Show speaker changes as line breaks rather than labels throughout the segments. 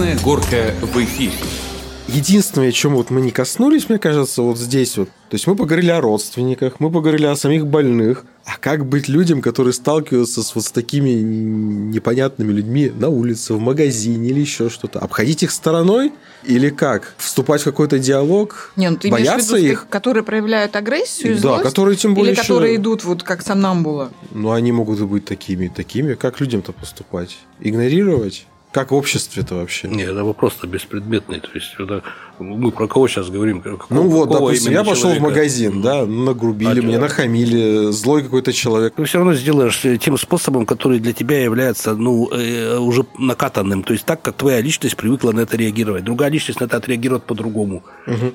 Красная горка в эфире.
Единственное, о чем вот мы не коснулись, мне кажется, вот здесь вот. То есть мы поговорили о родственниках, мы поговорили о самих больных. А как быть людям, которые сталкиваются с вот с такими непонятными людьми на улице, в магазине или еще что-то? Обходить их стороной или как? Вступать в какой-то диалог?
Не, ну ты
бояться
в виду,
их?
которые проявляют агрессию и
Да,
злость?
которые тем более
Или
еще-
которые идут вот как сомнамбула?
Ну, они могут и быть такими, такими. Как людям-то поступать? Игнорировать? Как в обществе-то вообще?
Не, это вопрос-то беспредметный. То есть, это мы про кого сейчас говорим? Какого-
Ну вот, допустим, я пошел в
человека?
магазин, да, нагрубили
А
мне, нахамили, злой какой-то человек.
Ты все равно сделаешь э, тем способом, который для тебя является ну, э, уже накатанным. То есть так, как твоя личность привыкла на это реагировать. Другая личность на это отреагирует по-другому.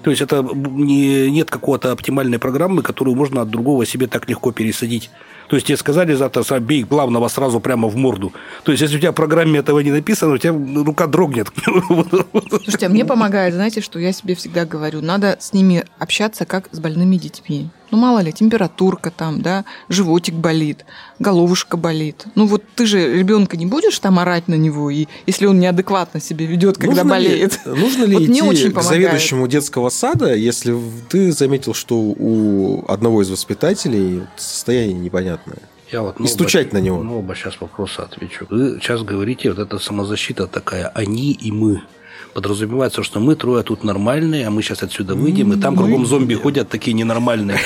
То есть это не, нет какого-то оптимальной программы, которую можно от другого себе так легко пересадить. То есть тебе сказали завтра сам бей главного сразу прямо в морду. То есть если у тебя в программе этого не написано, у тебя рука дрогнет.
Слушайте, а мне помогает, знаете, что я себе всегда говорю, надо с ними общаться как с больными детьми. Ну, мало ли, температурка там, да, животик болит, головушка болит. Ну, вот ты же ребенка не будешь там орать на него, и если он неадекватно себя ведет, когда
Нужно ли-
болеет.
нужно ли
Вот
идти
очень
к
помогает.
заведующему детского сада, если ты заметил, что у одного из воспитателей состояние непонятное?
Я вот,
И стучать
оба-
на него.
Ну, оба сейчас вопросы отвечу. Вы сейчас говорите, вот эта самозащита такая, они и мы. Подразумевается, что мы трое тут нормальные, а мы сейчас отсюда выйдем, и там кругом зомби ходят такие ненормальные.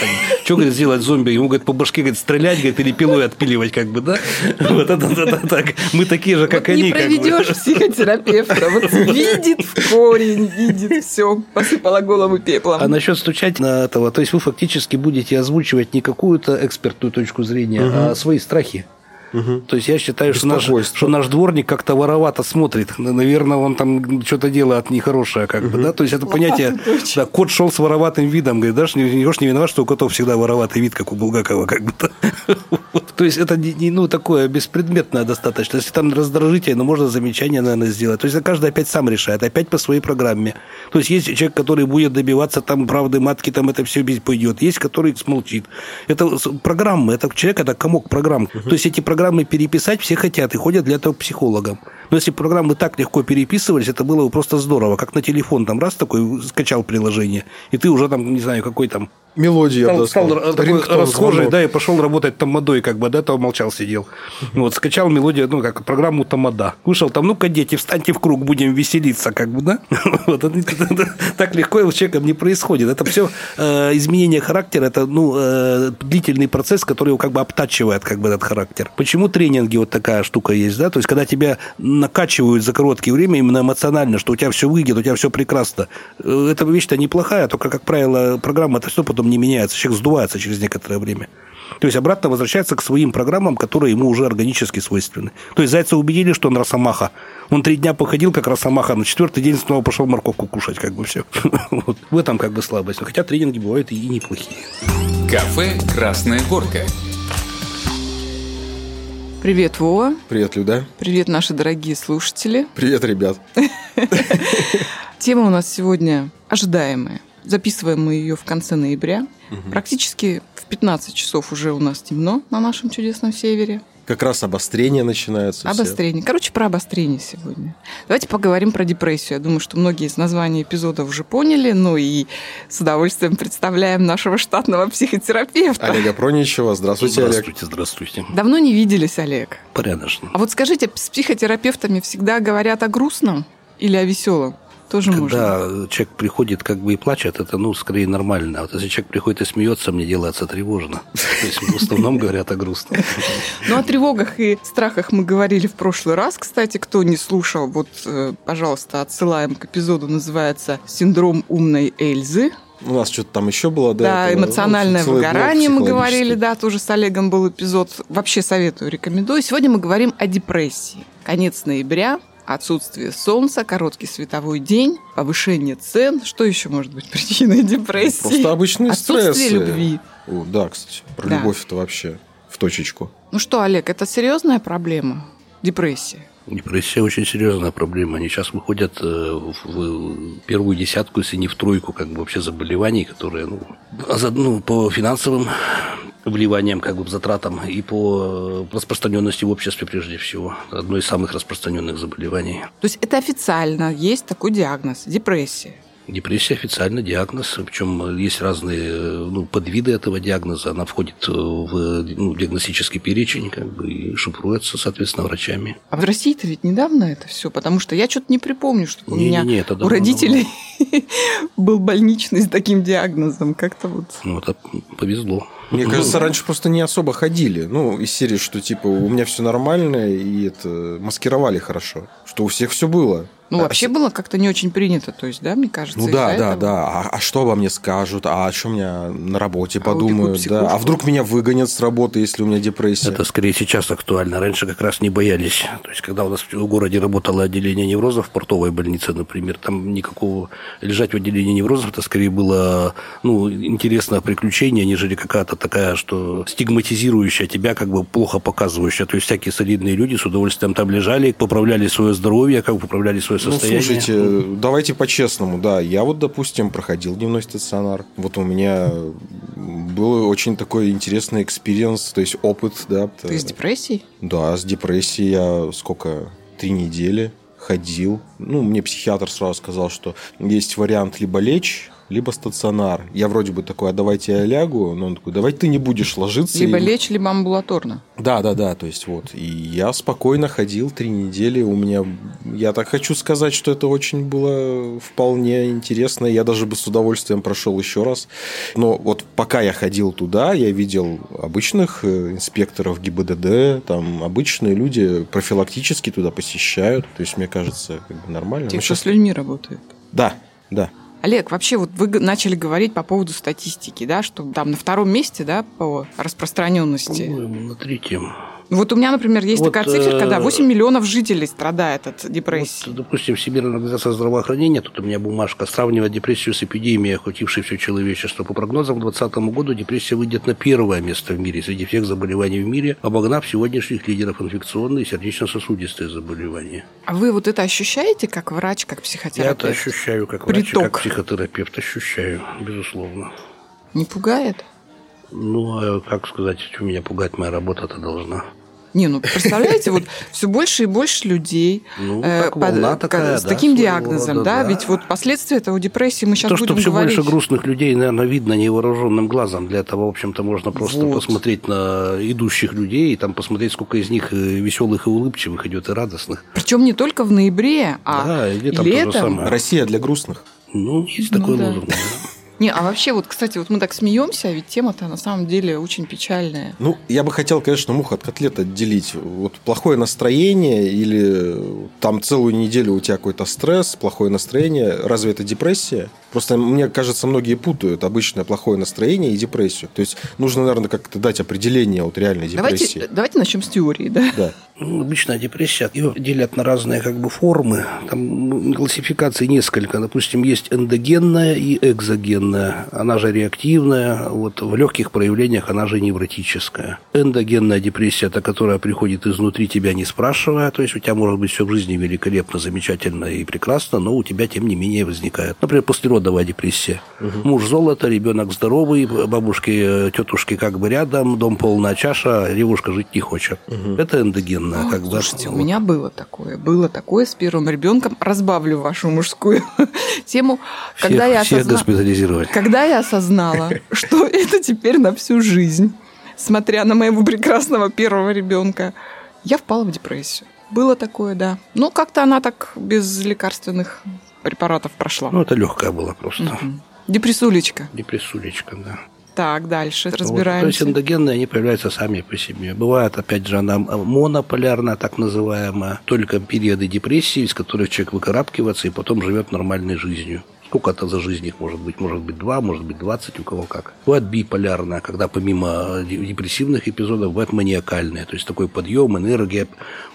Что, говорит, сделать зомби? Ему, говорит, по башке, говорит, стрелять, говорит, или пилой отпиливать, как бы, да? Вот это, так. Мы такие же, как они.
не проведешь психотерапевта. Вот видит в корень, видит все. Посыпала голову пеплом.
А насчет стучать на этого, то есть вы фактически будете озвучивать не какую-то экспертную точку зрения, а свои страхи. То есть я считаю, что наш, что наш дворник как-то воровато смотрит. Наверное, он там что-то делает нехорошее, как бы, да? То есть это понятие, да, кот шел с вороватым видом, говорит, да, что не, не виноват, что у котов всегда вороватый вид, как у Булгакова, как бы. Вот. То есть это не, ну, такое беспредметное достаточно. Если там раздражитель, ну, можно замечание, наверное, сделать. То есть каждый опять сам решает, опять по своей программе. То есть есть человек, который будет добиваться там правды матки, там это все пойдет. Есть, который смолчит. Это программы, это человек, это комок программ. То есть эти программы переписать все хотят и ходят для этого к психологам. Но если программы так легко переписывались, это было бы просто здорово. Как на телефон, там раз такой скачал приложение, и ты уже там, не знаю, какой там
Мелодия, я бы
стал, стал такой расхожий,
звонок.
да, и пошел работать тамадой, как бы, да, то молчал, сидел. Вот, скачал мелодию, ну, как программу тамада. Вышел там, ну-ка, дети, встаньте в круг, будем веселиться, как бы, да. Вот, это- это- это так легко с человеком не происходит. Это все изменение характера, это, ну, э, длительный процесс, который его как бы обтачивает, как бы, этот характер. Почему тренинги вот такая штука есть, да, то есть, когда тебя накачивают за короткое время именно эмоционально, что у тебя все выйдет, у тебя все прекрасно. Э, Эта вещь-то неплохая, только, как правило, программа это все потом не меняется, человек сдувается через некоторое время. То есть обратно возвращается к своим программам, которые ему уже органически свойственны. То есть Зайца убедили, что он росомаха. Он три дня походил как росомаха, на четвертый день снова пошел морковку кушать, как бы все. Вот. В этом как бы слабость. Хотя тренинги бывают и неплохие.
Кафе «Красная горка».
Привет, Вова.
Привет, Люда.
Привет, наши дорогие слушатели.
Привет, ребят.
Тема у нас сегодня ожидаемая. Записываем мы ее в конце ноября. Практически в 15 часов уже у нас темно на нашем чудесном севере.
Как раз обострение начинается. все.
Обострение. Короче, про обострение сегодня. Давайте поговорим про депрессию. Я думаю, что многие из названий эпизода уже поняли. Ну и с удовольствием представляем нашего штатного психотерапевта.
Олега Проничева. Здравствуйте, Олег.
Здравствуйте, здравствуйте.
Давно не виделись, Олег.
Порядочно.
А вот скажите, с психотерапевтами всегда говорят о грустном или о веселом? Тоже можно.
Когда человек приходит как бы и плачет, это, ну, скорее нормально. А вот если человек приходит и смеется, мне делается тревожно. То есть в основном говорят о грустном.
Ну, о тревогах и страхах мы говорили в прошлый раз. Кстати, кто не слушал, вот, э, пожалуйста, отсылаем к эпизоду, называется «Синдром умной Эльзы».
У нас что-то там еще было. до
Да,
этого.
эмоциональное
Ну, целый блок
выгорание мы говорили, да, тоже с Олегом был эпизод. Вообще советую, рекомендую. Сегодня мы говорим о депрессии. Конец ноября, отсутствие солнца, короткий световой день, повышение цен. Что еще может быть причиной депрессии?
Просто обычные
Отсутствие
стрессы.
любви.
О, да, кстати, про
Да.
любовь это вообще в точечку.
Ну что, Олег, это серьезная проблема? Депрессия.
Депрессия очень серьезная проблема. Они сейчас выходят э, в, первую десятку, если не в тройку, как бы вообще заболеваний, которые, ну, а ну, по финансовым вливаниям, как бы, затратам и по распространенности в обществе прежде всего. Одно из самых распространенных заболеваний.
То есть это официально есть такой диагноз – депрессия.
Депрессия официально диагноз, причем есть разные ну, подвиды этого диагноза. Она входит в ну, диагностический перечень как бы, и шифруется, соответственно, врачами.
А в России-то ведь недавно это все, потому что я что-то не припомню, что у меня
не, это
у родителей был больничный с таким диагнозом. Как-то вот.
Ну, это повезло.
Мне кажется, раньше просто не особо ходили. Ну, из серии, что типа у меня все нормально, и это маскировали хорошо. Что у всех все было.
Ну, вообще а... было как-то не очень принято, то есть, да, мне кажется.
Ну да, да, этого... да. А, а что обо мне скажут? А о чем меня на работе а подумают? Да? А вдруг меня выгонят с работы, если у меня депрессия?
Это скорее сейчас актуально. Раньше как раз не боялись. То есть, когда у нас в городе работало отделение неврозов, в портовой больнице, например, там никакого лежать в отделении неврозов, это скорее было ну, интересное приключение, нежели какая-то такая, что стигматизирующая тебя, как бы плохо показывающая. То есть, всякие солидные люди с удовольствием там лежали, поправляли свое здоровье, как бы поправляли свое состояние.
Ну, слушайте, давайте по-честному, да. Я вот, допустим, проходил дневной стационар. Вот у меня был очень такой интересный experience, то есть опыт, да.
Ты с депрессией?
Да, с депрессией я сколько? Три недели ходил. Ну, мне психиатр сразу сказал, что есть вариант либо лечь, либо стационар. Я вроде бы такой, а давайте я лягу, но он такой, давай ты не будешь ложиться.
Либо и... лечь, либо амбулаторно.
Да, да, да, то есть вот. И я спокойно ходил три недели, у меня, я так хочу сказать, что это очень было вполне интересно, я даже бы с удовольствием прошел еще раз. Но вот пока я ходил туда, я видел обычных э, инспекторов ГИБДД, там обычные люди профилактически туда посещают, то есть мне кажется, как бы нормально.
Те, кто сейчас... с людьми работает.
Да, да.
Олег, вообще вот вы начали говорить по поводу статистики, да, что там на втором месте, да, по распространенности.
На третьем.
Вот у меня, например, есть вот, такая циферка, да, 8 э, миллионов жителей страдает от депрессии.
Вот, допустим, Всемирная организация здравоохранения, тут у меня бумажка, сравнивает депрессию с эпидемией, охватившей все человечество. По прогнозам к 2020 году депрессия выйдет на первое место в мире среди всех заболеваний в мире, обогнав сегодняшних лидеров инфекционные и сердечно-сосудистые заболевания.
А вы вот это ощущаете как врач, как психотерапевт?
Я это ощущаю как врач, Приток. как психотерапевт, ощущаю, безусловно.
Не пугает?
Ну, а как сказать, что меня пугает моя работа-то должна.
Не, ну представляете, вот все больше и больше людей ну, э, под, такая, с да, таким диагнозом, рода, да? да, ведь вот последствия этого депрессии мы сейчас
То,
будем
что все
говорить.
больше грустных людей, наверное, видно невооруженным глазом. Для этого, в общем-то, можно просто вот. посмотреть на идущих людей и там посмотреть, сколько из них э, веселых и улыбчивых идет и радостных.
Причем не только в ноябре, а да, и летом. летом.
Россия для грустных.
Ну, есть ну, такой да. лозунг.
Не, а вообще, вот, кстати, вот мы так смеемся, а ведь тема-то на самом деле очень печальная.
Ну, я бы хотел, конечно, мух от котлет отделить. Вот плохое настроение или там целую неделю у тебя какой-то стресс, плохое настроение, разве это депрессия? Просто мне кажется, многие путают обычное плохое настроение и депрессию. То есть нужно, наверное, как-то дать определение вот реальной депрессии.
Давайте, давайте начнем с теории, да?
Да.
Ну, обычная депрессия, ее делят на разные как бы формы. Там ну, классификаций несколько. Допустим, есть эндогенная и экзогенная. Она же реактивная. Вот в легких проявлениях она же невротическая. Эндогенная депрессия, это которая приходит изнутри тебя, не спрашивая. То есть у тебя может быть все в жизни великолепно, замечательно и прекрасно, но у тебя тем не менее возникает. Например, послеродовая депрессия. Угу. Муж золото, ребенок здоровый, бабушки, тетушки как бы рядом, дом полная чаша, девушка жить не хочет. Угу. Это эндогенная особенно.
О, когда, слушайте, вот... у меня было такое. Было такое с первым ребенком. Разбавлю вашу мужскую тему. Когда
всех,
я
всех осозна...
Когда я осознала, что это теперь на всю жизнь, смотря на моего прекрасного первого ребенка, я впала в депрессию. Было такое, да. Но как-то она так без лекарственных препаратов прошла.
Ну, это легкая была просто.
Угу. Депрессулечка.
Депрессулечка, да.
Так, дальше разбираемся.
Вот, то есть эндогенные, они появляются сами по себе. Бывает, опять же, она монополярная, так называемая, только периоды депрессии, из которых человек выкарабкивается и потом живет нормальной жизнью. Сколько это за жизнь их может быть? Может быть два, может быть двадцать, у кого как. Бывает биполярная, когда помимо депрессивных эпизодов бывает маниакальная. То есть такой подъем, энергия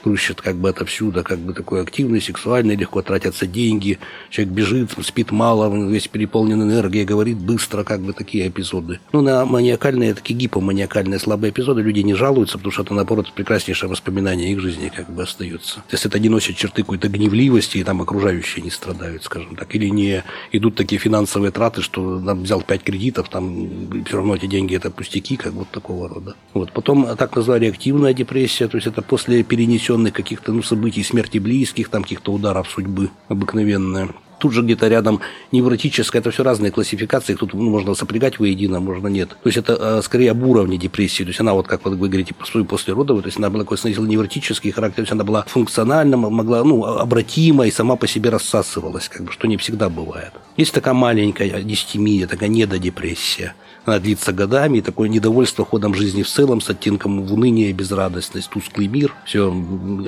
прущит как бы отовсюду, как бы такой активный, сексуальный, легко тратятся деньги. Человек бежит, спит мало, весь переполнен энергией, говорит быстро, как бы такие эпизоды. Ну, на маниакальные, такие гипоманиакальные слабые эпизоды люди не жалуются, потому что это, наоборот, прекраснейшее воспоминание их жизни как бы остается. Есть это не носит черты какой-то гневливости, и там окружающие не страдают, скажем так, или не идут такие финансовые траты, что там взял 5 кредитов, там все равно эти деньги это пустяки, как вот такого рода. Вот. Потом так называемая реактивная депрессия, то есть это после перенесенных каких-то ну, событий, смерти близких, там каких-то ударов судьбы обыкновенная тут же где-то рядом невротическая, это все разные классификации, тут ну, можно сопрягать воедино, можно нет. То есть это э, скорее об уровне депрессии, то есть она вот, как вы говорите, свою послеродовую, то есть она была какой-то невротический характер, то есть она была функциональна, могла, ну, обратима и сама по себе рассасывалась, как бы, что не всегда бывает. Есть такая маленькая дистемия, такая недодепрессия. Она длится годами, и такое недовольство ходом жизни в целом с оттенком уныния и безрадостность, тусклый мир, все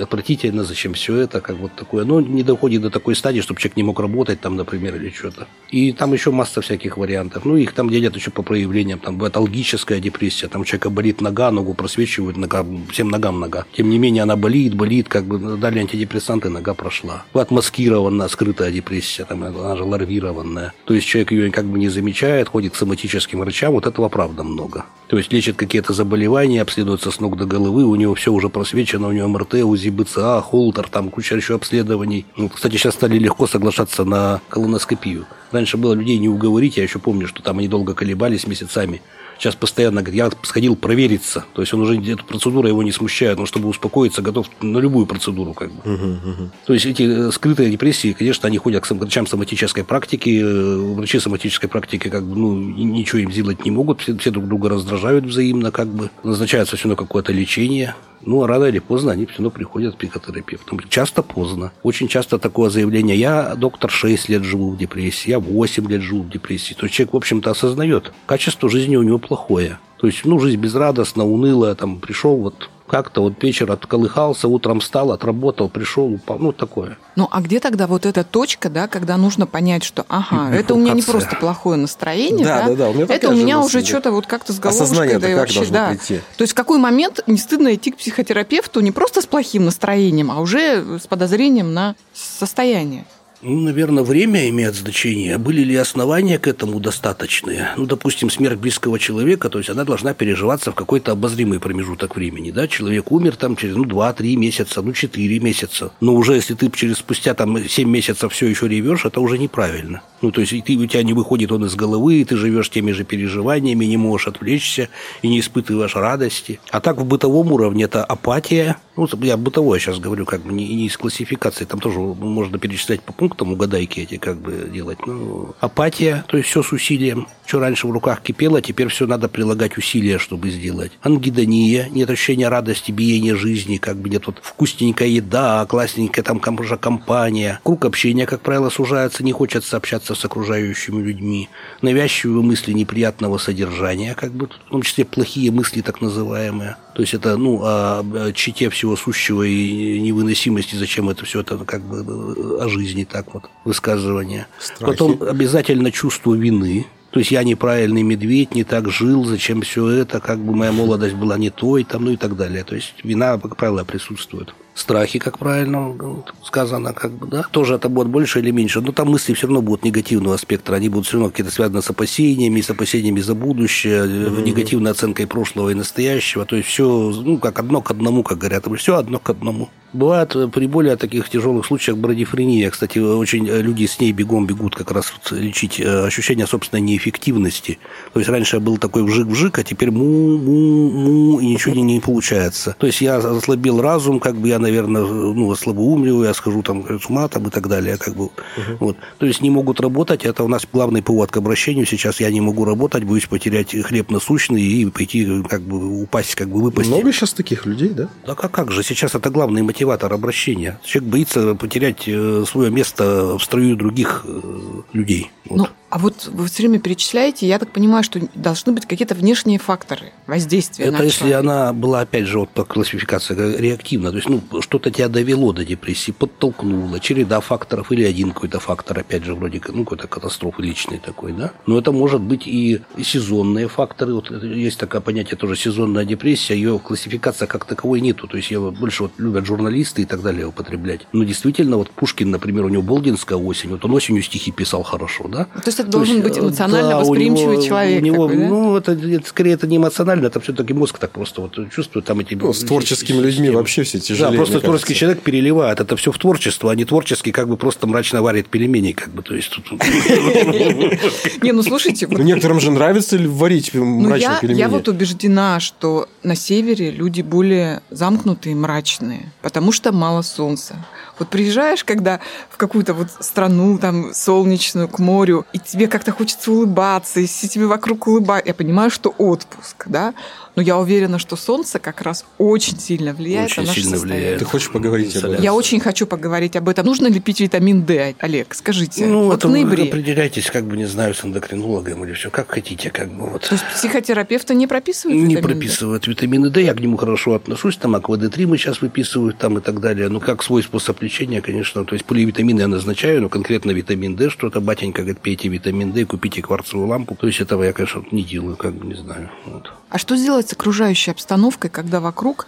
отвратительно, зачем все это, как вот такое. Но не доходит до такой стадии, чтобы человек не мог работать там, например, или что-то. И там еще масса всяких вариантов. Ну, их там делят еще по проявлениям. Там бывает алгическая депрессия, там у человека болит нога, ногу просвечивают, нога, всем ногам нога. Тем не менее, она болит, болит, как бы дали антидепрессанты, нога прошла. Бывает маскированная, скрытая депрессия, там она же ларвированная. То есть человек ее как бы не замечает, ходит к соматическим врачам, врачам вот этого правда много. То есть лечат какие-то заболевания, обследуются с ног до головы, у него все уже просвечено, у него МРТ, УЗИ, БЦА, холтер, там куча еще обследований. Ну, кстати, сейчас стали легко соглашаться на колоноскопию. Раньше было людей не уговорить, я еще помню, что там они долго колебались месяцами. Сейчас постоянно говорит, я сходил провериться. То есть он уже эту процедуру его не смущает, но чтобы успокоиться, готов на любую процедуру. Как бы. Угу, угу. То есть эти э, скрытые депрессии, конечно, они ходят к врачам соматической практики. Э, врачи соматической практики как бы, ну, ничего им сделать не могут, все, все друг друга раздражают взаимно, как бы. Назначается все равно какое-то лечение. Ну, а рано или поздно они все равно приходят к психотерапевтам. Часто поздно. Очень часто такое заявление. Я, доктор, 6 лет живу в депрессии, я 8 лет живу в депрессии. То есть человек, в общем-то, осознает. Качество жизни у него плохое. То есть, ну, жизнь безрадостна, унылая, там, пришел, вот, как-то вот вечер отколыхался, утром встал, отработал, пришел, упал, ну, такое.
Ну, а где тогда вот эта точка, да, когда нужно понять, что, ага, это у меня не просто плохое настроение, да, да, да, у меня это у меня уже что-то вот как-то с головушкой, да, и вообще, да. Прийти? То есть в какой момент не стыдно идти к психотерапевту не просто с плохим настроением, а уже с подозрением на состояние?
Ну, наверное, время имеет значение. Были ли основания к этому достаточные? Ну, допустим, смерть близкого человека, то есть она должна переживаться в какой-то обозримый промежуток времени. Да? Человек умер там через ну, 2-3 месяца, ну, 4 месяца. Но уже если ты через спустя там 7 месяцев все еще ревешь, это уже неправильно. Ну, то есть и ты, у тебя не выходит он из головы, и ты живешь теми же переживаниями, не можешь отвлечься и не испытываешь радости. А так в бытовом уровне это апатия. Ну, я бытовое сейчас говорю, как бы не, не из классификации, там тоже можно перечислять по пунктам, угадайки эти как бы делать. Ну, апатия, то есть все с усилием. Что раньше в руках кипело, теперь все надо прилагать усилия, чтобы сделать. Ангидония, нет ощущения радости, биения жизни, как бы нет вот вкусненькая еда, классненькая там уже компания. Круг общения, как правило, сужается, не хочется общаться с окружающими людьми. Навязчивые мысли неприятного содержания, как бы, в том числе плохие мысли так называемые. То есть это, ну, о чите всего сущего и невыносимости, зачем это все, это как бы э, о жизни так вот, высказывание. Страхи. Потом обязательно чувство вины, то есть я неправильный медведь, не так жил, зачем все это, как бы моя молодость была не той, там, ну и так далее. То есть вина, как правило, присутствует страхи, как правильно сказано, как бы, да, тоже это будет больше или меньше, но там мысли все равно будут негативного спектра, они будут все равно какие-то связаны с опасениями, с опасениями за будущее, mm-hmm. негативной оценкой прошлого и настоящего, то есть все, ну, как одно к одному, как говорят, все одно к одному. Бывает э, при более таких тяжелых случаях брадифрения, кстати, очень э, люди с ней бегом бегут как раз лечить ощущение собственной неэффективности. То есть раньше был такой вжик-вжик, а теперь му-му-му, и ничего не, не получается. То есть я ослабил разум, как бы я наверное, ну, слабоумию, я скажу там с ума там, и так далее. Как бы. Угу. Вот. То есть не могут работать. Это у нас главный повод к обращению. Сейчас я не могу работать, боюсь потерять хлеб насущный и пойти, как бы упасть, как бы выпасть.
Много сейчас таких людей, да?
Да как, как же? Сейчас это главный мотиватор обращения. Человек боится потерять э, свое место в строю других э, людей.
Вот. Ну, а вот вы все время перечисляете, я так понимаю, что должны быть какие-то внешние факторы воздействия
Это
на
если человека. она была, опять же, вот по классификации реактивна, то есть ну, что-то тебя довело до депрессии, подтолкнуло, череда факторов или один какой-то фактор, опять же, вроде ну, какой-то катастрофы личной такой, да? Но это может быть и сезонные факторы. Вот есть такое понятие тоже сезонная депрессия, ее классификация как таковой нету, то есть ее больше вот любят журналисты и так далее употреблять. Но действительно, вот Пушкин, например, у него Болдинская осень, вот он осенью стихи писал хорошо, да?
То есть должен
есть,
быть эмоционально
да, у
восприимчивый
него-
человек.
У него,
такой, да?
ну, это, это скорее это не эмоционально, это все-таки мозг так просто вот чувствует там эти...
Ну, с творческими людьми
системы.
вообще все тяжелее.
Да, просто
мне
творческий
кажется.
человек переливает это все в творчество, а не творческий как бы просто мрачно варит пельмени, как бы, то есть тут...
Не, ну слушайте,
Ну, некоторым же нравится ли варить
Ну,
мрачные пельмени.
я вот убеждена, что на севере люди более замкнутые, мрачные, потому что мало солнца. Вот приезжаешь, когда в какую-то вот страну там солнечную, к морю, и тебе как-то хочется улыбаться, и все тебе вокруг улыбают. Я понимаю, что отпуск, да, но я уверена, что солнце как раз очень сильно влияет
Очень
на наше
сильно
состояние.
влияет.
Ты хочешь поговорить об этом?
Я очень хочу поговорить об этом. Нужно ли пить витамин D, Олег? Скажите.
Ну,
вот
это
в
вы
ноябре.
определяйтесь, как бы, не знаю, с эндокринологом или все, как хотите, как бы, вот.
То есть психотерапевты не прописывают
Не
витамин D?
прописывают витамины D, я к нему хорошо отношусь, там АКВД-3 мы сейчас выписывают там и так далее. Ну, как свой способ лечения, конечно, то есть поливитамины я назначаю, но конкретно витамин D, что-то батенька говорит, пейте витамин D, купите кварцевую лампу. То есть этого я, конечно, не делаю, как бы, не знаю. Вот.
А что сделать с окружающей обстановкой, когда вокруг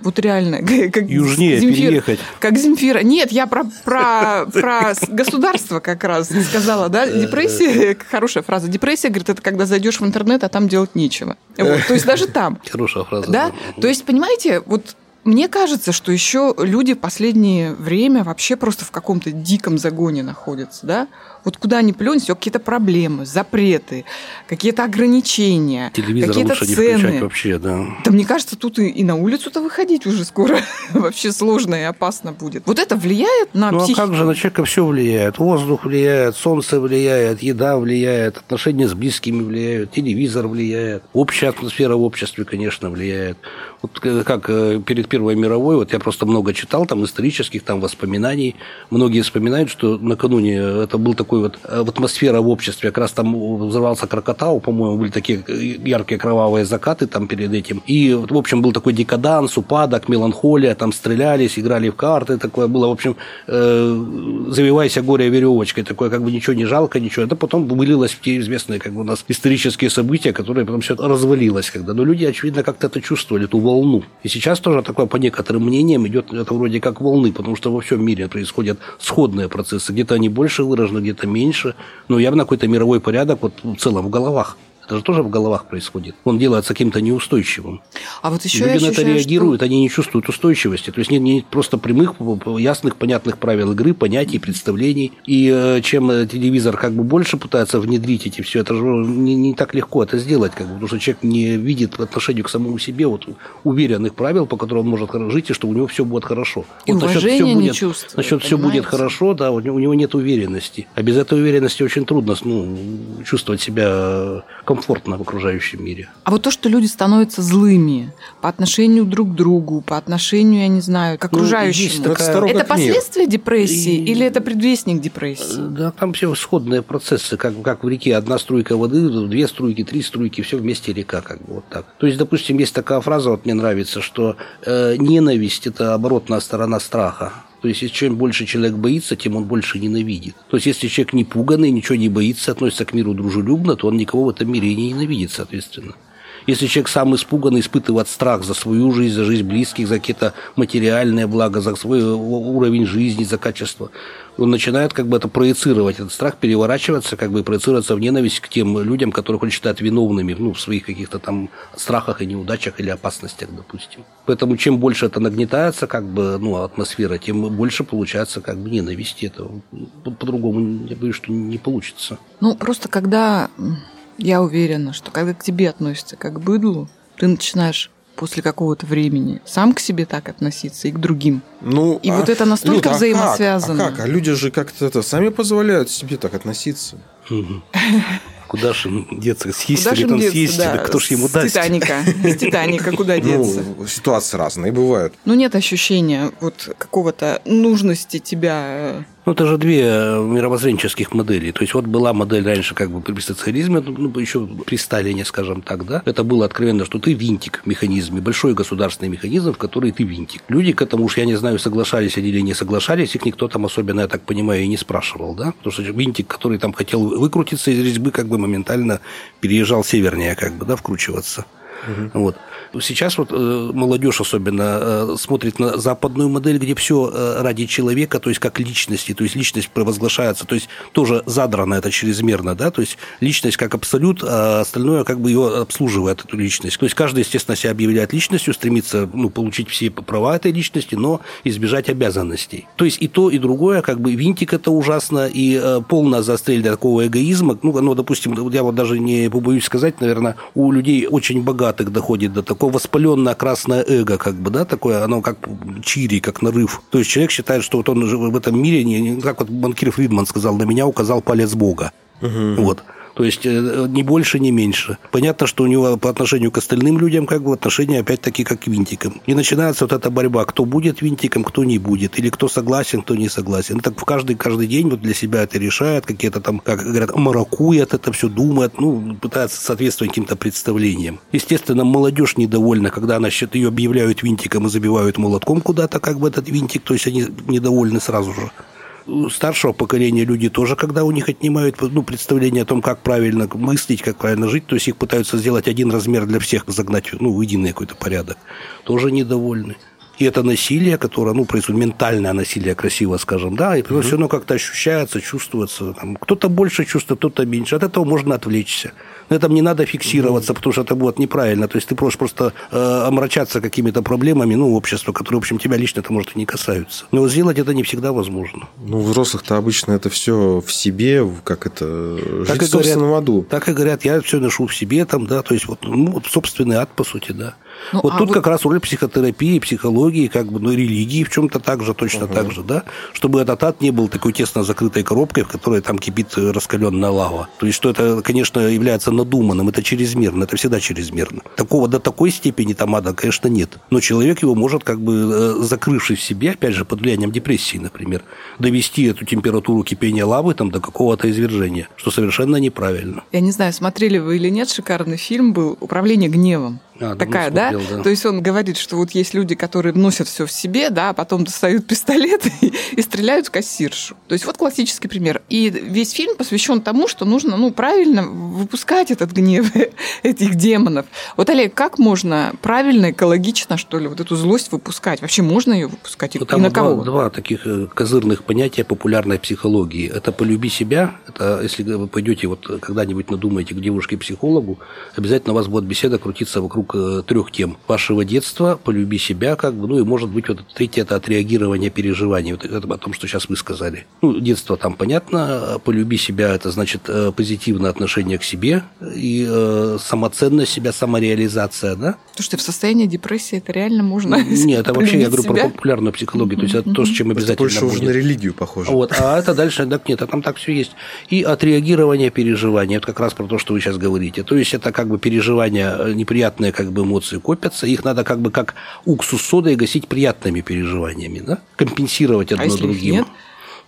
вот реально как
Южнее
Земфира-
переехать.
Как Земфира. Нет, я про, про, про государство как раз сказала, да? Депрессия, хорошая фраза. Депрессия, говорит, это когда зайдешь в интернет, а там делать нечего. Вот, То есть даже там.
Хорошая фраза.
Да? То есть, понимаете, вот мне кажется, что еще люди в последнее время вообще просто в каком-то диком загоне находятся, да? Вот куда ни плюнь, все какие-то проблемы, запреты, какие-то ограничения,
Телевизор
какие-то
лучше не включать
цены.
вообще, да.
Да мне кажется, тут и, и на улицу-то выходить уже скоро вообще сложно и опасно будет. Вот это влияет на
Ну, а
психику?
как же на человека все влияет? Воздух влияет, солнце влияет, еда влияет, отношения с близкими влияют, телевизор влияет, общая атмосфера в обществе, конечно, влияет. Вот э, как э, перед Первой мировой, вот я просто много читал там исторических там воспоминаний. Многие вспоминают, что накануне это был такой вот э, вот атмосфера в обществе, как раз там взорвался Крокотау, по-моему, были такие э, яркие кровавые закаты там перед этим. И, в общем, был такой декаданс, упадок, меланхолия, там стрелялись, играли в карты, такое было, в общем, э, завивайся горе веревочкой, такое как бы ничего не жалко, ничего. Это потом вылилось в те известные как бы у нас исторические события, которые потом все развалилось когда. Но люди, очевидно, как-то это чувствовали, эту волну. И сейчас тоже такое, по некоторым мнениям, идет это вроде как волны, потому что во всем мире происходят сходные процессы. Где-то они больше выражены, где-то меньше, но явно какой-то мировой порядок вот в целом в головах. Это же тоже в головах происходит. Он делается каким-то неустойчивым.
А вот еще
Люди
я
на это
ощущаю,
реагируют, они не чувствуют устойчивости. То есть нет, нет просто прямых, ясных, понятных правил игры, понятий, представлений. И э, чем э, телевизор как бы больше пытается внедрить эти все, это же не, не так легко это сделать, как бы, потому что человек не видит в отношении к самому себе вот уверенных правил, по которым он может жить, и что у него все будет хорошо.
И
вот насчет
не
будет,
чувствует,
насчет все будет хорошо, да, у него, у него нет уверенности. А без этой уверенности очень трудно ну, чувствовать себя комфортно в окружающем мире.
А вот то, что люди становятся злыми по отношению друг к другу, по отношению, я не знаю, к
Ну,
окружающему.
есть
Ну, это
такая-
это
мир.
последствия депрессии
И-
или это предвестник депрессии?
Да, там все сходные процессы, как, как в реке. Одна струйка воды, две струйки, три струйки, все вместе река, как бы вот так. То есть, допустим, есть такая фраза, вот мне нравится, что э, ненависть – это оборотная сторона страха. То есть, чем больше человек боится, тем он больше ненавидит. То есть, если человек не пуганный, ничего не боится, относится к миру дружелюбно, то он никого в этом мире и не ненавидит, соответственно. Если человек сам испуганный, испытывает страх за свою жизнь, за жизнь близких, за какие-то материальные блага, за свой уровень жизни, за качество, он начинает как бы это проецировать, этот страх переворачиваться, как бы проецироваться в ненависть к тем людям, которых он считает виновными ну, в своих каких-то там страхах и неудачах или опасностях, допустим. Поэтому чем больше это нагнетается, как бы, ну, атмосфера, тем больше получается как бы ненависти. Это по- по-другому, я боюсь, что не получится.
Ну, просто когда я уверена, что когда к тебе относятся как к быдлу, ты начинаешь после какого-то времени сам к себе так относиться и к другим.
Ну,
И вот это настолько
Люда, а
взаимосвязано.
Как? А как? А люди же как-то это сами позволяют себе так относиться.
Куда же им деться? Съесть
Куда
или
же
там
деться,
съесть,
да,
да кто ж ему
с
даст?
Титаника. С Титаника куда деться?
Ну, ситуации разные бывают.
Ну, нет ощущения вот какого-то нужности тебя.
Ну, это же две э, мировоззренческих модели. То есть, вот была модель раньше как бы при социализме, ну, еще при Сталине, скажем так, да. Это было откровенно, что ты винтик в механизме, большой государственный механизм, в который ты винтик. Люди к этому уж, я не знаю, соглашались они или не соглашались, их никто там особенно, я так понимаю, и не спрашивал, да. Потому что винтик, который там хотел выкрутиться из резьбы, как бы моментально переезжал севернее, как бы, да, вкручиваться. Вот. Сейчас вот э, молодежь особенно э, смотрит на западную модель, где все э, ради человека, то есть как личности, то есть личность провозглашается, то есть тоже задрано это чрезмерно, да, то есть личность как абсолют, а остальное как бы ее обслуживает, эту личность. То есть каждый, естественно, себя объявляет личностью, стремится ну, получить все права этой личности, но избежать обязанностей. То есть и то, и другое, как бы винтик это ужасно, и полное заострение такого эгоизма, ну, ну, допустим, я вот даже не побоюсь сказать, наверное, у людей очень богатых доходит до такого воспаленное красное эго, как бы, да, такое, оно как чири, как нарыв. То есть человек считает, что вот он в этом мире, не, как вот банкир Фридман сказал, на меня указал палец Бога. Угу. Вот. То есть э, ни больше, ни меньше. Понятно, что у него по отношению к остальным людям как бы отношения опять-таки как к винтикам. И начинается вот эта борьба, кто будет винтиком, кто не будет. Или кто согласен, кто не согласен. Так в каждый, каждый день вот для себя это решает, какие-то там, как говорят, маракует это все, думает, ну, пытается соответствовать каким-то представлениям. Естественно, молодежь недовольна, когда она ее объявляют винтиком и забивают молотком куда-то, как бы этот винтик, то есть они недовольны сразу же старшего поколения люди тоже, когда у них отнимают ну, представление о том, как правильно мыслить, как правильно жить, то есть их пытаются сделать один размер для всех, загнать ну, в единый какой-то порядок, тоже недовольны. И это насилие, которое, ну, происходит, ментальное насилие, красиво скажем, да, и угу. все равно как-то ощущается, чувствуется. Там, кто-то больше чувствует, кто-то меньше. От этого можно отвлечься. На этом не надо фиксироваться, потому что это будет неправильно. То есть ты можешь просто э, омрачаться какими-то проблемами, ну, общества, которые, в общем, тебя лично это может и не касаются. Но сделать это не всегда возможно.
Ну, взрослых-то обычно это все в себе, как это, так жить и в собственном
говорят,
аду.
Так и говорят, я все ношу в себе, там, да, то есть вот, ну, собственный ад, по сути, да. Ну, вот а тут вот... как раз роль психотерапии, психологии, как бы, ну, религии в чем-то так же, точно uh-huh. так же, да, чтобы этот ад не был такой тесно закрытой коробкой, в которой там кипит раскаленная лава. То есть, что это, конечно, является надуманным, это чрезмерно, это всегда чрезмерно. Такого до такой степени там ада, конечно, нет. Но человек его может, как бы, э, закрывшись в себе, опять же, под влиянием депрессии, например, довести эту температуру кипения лавы там, до какого-то извержения, что совершенно неправильно.
Я не знаю, смотрели вы или нет, шикарный фильм был «Управление гневом». А, Такая, да? да? То есть он говорит, что вот есть люди, которые носят все в себе, да, а потом достают пистолет и, и стреляют в кассиршу. То есть вот классический пример. И весь фильм посвящен тому, что нужно, ну, правильно выпускать этот гнев этих демонов. Вот, Олег, как можно правильно, экологично, что ли, вот эту злость выпускать? Вообще можно ее выпускать? Ну,
и на два, кого? Два таких э, козырных понятия популярной психологии. Это полюби себя. Это если вы пойдете вот когда-нибудь надумаете к девушке-психологу, обязательно у вас будет беседа крутиться вокруг вокруг э, трех тем вашего детства, полюби себя, как бы, ну и может быть вот третье это отреагирование переживаний, вот это о том, что сейчас вы сказали. Ну, детство там понятно, полюби себя это значит э, позитивное отношение к себе и э, самоценность себя, самореализация, да?
То, что в состоянии депрессии это реально можно.
Нет, это вообще я говорю себя? про популярную психологию, то есть это то, с чем обязательно. Это
больше будет. уже на религию похоже.
Вот, а это дальше, так нет, а там так все есть. И отреагирование переживания, это как раз про то, что вы сейчас говорите. То есть это как бы переживания неприятные как бы эмоции копятся, их надо как бы как уксус содой гасить приятными переживаниями, да? компенсировать одно а другим. Нет?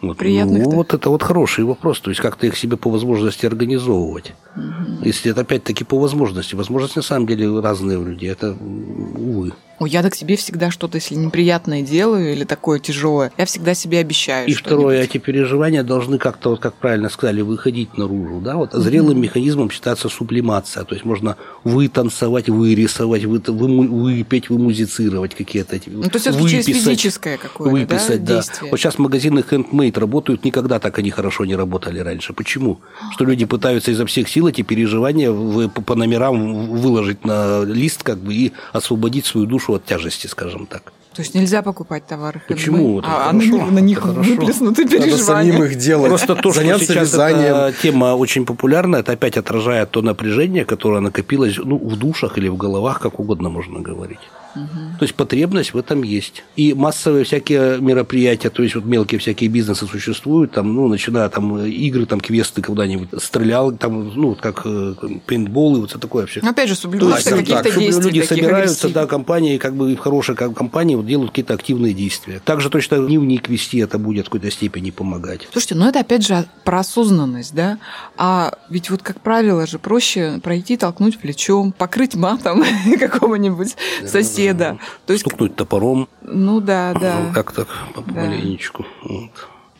Вот. Приятных ну, вот это вот хороший вопрос. То есть, как-то их себе по возможности организовывать. Угу. Если это опять-таки по возможности. Возможности на самом деле разные у людей. Это, увы.
Ой, я так себе всегда что-то, если неприятное делаю или такое тяжелое, я всегда себе обещаю.
И второе, эти переживания должны как-то, вот как правильно сказали, выходить наружу. Да? Вот зрелым mm-hmm. механизмом считается сублимация. То есть можно вытанцевать, вырисовать, вы, вы, выпеть, вымузицировать какие-то эти.
Ну, то есть все-таки через физическое какое-то
выписать,
да,
да. Действие. Вот сейчас магазины handmade работают, никогда так они хорошо не работали раньше. Почему? Что люди пытаются изо всех сил эти переживания по номерам выложить на лист как бы и освободить свою душу душу от тяжести, скажем так.
То есть нельзя покупать товары
Почему? Это
а хорошо, на, на них выплеснуты переживания. Надо
самим их делать.
Просто то, что сейчас вязанием. эта тема очень популярна, это опять отражает то напряжение, которое накопилось ну, в душах или в головах, как угодно можно говорить. То есть потребность в этом есть. И массовые всякие мероприятия, то есть вот мелкие всякие бизнесы существуют, там, ну, начиная там игры, там, квесты куда-нибудь, стрелял, там, ну, как э, пейнтбол и вот все такое вообще.
Опять же, соблюдаются каких-то действий.
Люди собираются, да, компании, как бы в хорошей компании вот, делают какие-то активные действия. Также точно дневник вести это будет в какой-то степени помогать.
Слушайте, ну это опять же про осознанность, да? А ведь вот, как правило же, проще пройти, толкнуть плечом, покрыть матом какого-нибудь соседа, соседа.
То есть... Стукнуть топором.
Ну да, да.
Ну, как так, помаленечку. Да. Вот.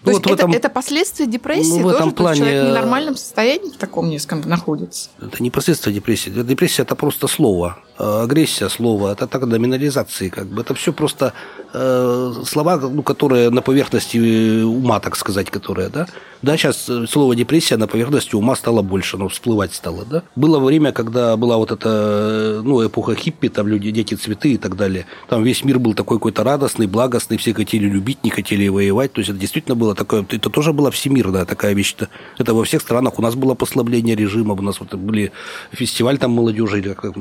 То вот есть это, этом, это последствия депрессии ну, в этом тоже? плане... человек в ненормальном состоянии в таком несколько находится?
Это не последствия депрессии. Депрессия – это просто слово. Э, агрессия слова, это так номинализации, как бы. Это все просто э, слова, ну, которые на поверхности ума, так сказать, которые, да. Да, сейчас слово депрессия на поверхности ума стало больше, но всплывать стало, да. Было время, когда была вот эта, ну, эпоха хиппи, там люди, дети, цветы и так далее. Там весь мир был такой какой-то радостный, благостный, все хотели любить, не хотели воевать. То есть это действительно было такое, это тоже была всемирная такая вещь. -то. Это во всех странах. У нас было послабление режима, у нас вот были фестиваль там молодежи, или как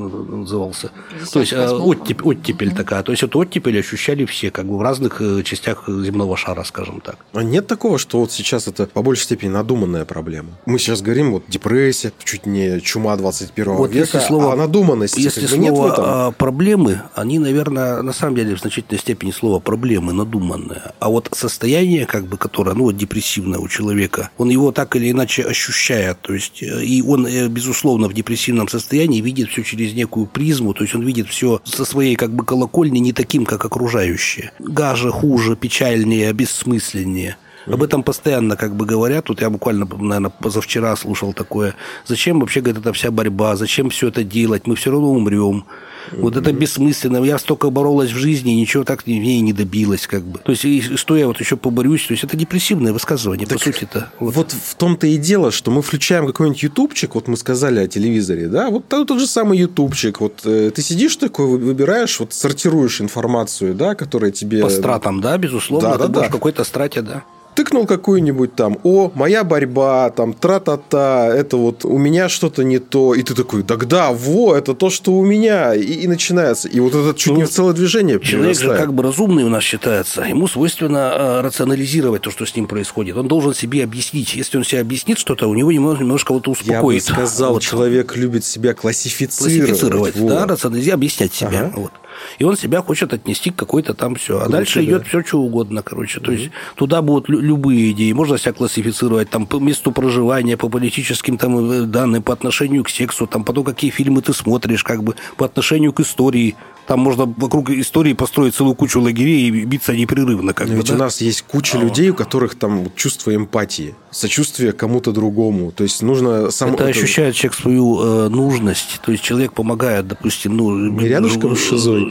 назывался. То есть э, оттепель, оттепель такая. То есть эту оттепель ощущали все, как бы в разных э, частях земного шара, скажем так.
А нет такого, что вот сейчас это по большей степени надуманная проблема? Мы сейчас говорим, вот депрессия, чуть не чума 21 вот века, если слово, а надуманность
если как бы слово нет в этом? А, проблемы, они, наверное, на самом деле в значительной степени слово проблемы надуманное. А вот состояние, как бы, которое, ну, вот депрессивное у человека, он его так или иначе ощущает. То есть, э, и он, безусловно, в депрессивном состоянии видит все через некую призму, то есть он видит все со своей как бы колокольни не таким, как окружающие. Гаже, хуже, печальнее, бессмысленнее. Об этом постоянно как бы говорят. Тут я буквально, наверное, позавчера слушал такое. Зачем вообще, говорит, эта вся борьба? Зачем все это делать? Мы все равно умрем. Вот это бессмысленно. Я столько боролась в жизни, ничего так в ней не добилась, как бы. То есть, что я вот еще поборюсь? То есть, это депрессивное высказывание, так по сути-то.
Вот. вот в том-то и дело, что мы включаем какой-нибудь ютубчик, вот мы сказали о телевизоре, да, вот тот, тот же самый ютубчик. Вот э, ты сидишь такой, выбираешь, вот сортируешь информацию, да, которая тебе...
По стратам, да, безусловно. Да, да, да. какой-то страте, да
тыкнул какую-нибудь там, о, моя борьба, там, тра-та-та, это вот у меня что-то не то, и ты такой, тогда, во, это то, что у меня, и, и начинается. И вот это чуть ну, не в целое движение
Человек же как бы разумный у нас считается, ему свойственно э, рационализировать то, что с ним происходит. Он должен себе объяснить. Если он себе объяснит что-то, у него немножко, немножко вот успокоит.
Я бы сказал, вот. человек любит себя классифицировать.
Классифицировать, вот. да, рационализировать, объяснять себя. Ага. Вот и он себя хочет отнести к какой-то там все. А Лучше, дальше да. идет все, что угодно, короче. То есть туда будут любые идеи. Можно себя классифицировать там по месту проживания, по политическим там э, данным, по отношению к сексу, там по тому, какие фильмы ты смотришь, как бы по отношению к истории. Там можно вокруг истории построить целую кучу лагерей и биться непрерывно. Как
Ведь
бы, да?
у нас есть куча а. людей, у которых там чувство эмпатии, сочувствие кому-то другому. То есть нужно...
Сам... Это, это ощущает человек свою э, нужность. То есть человек помогает, допустим... Ну,
Не рядышком с шизой?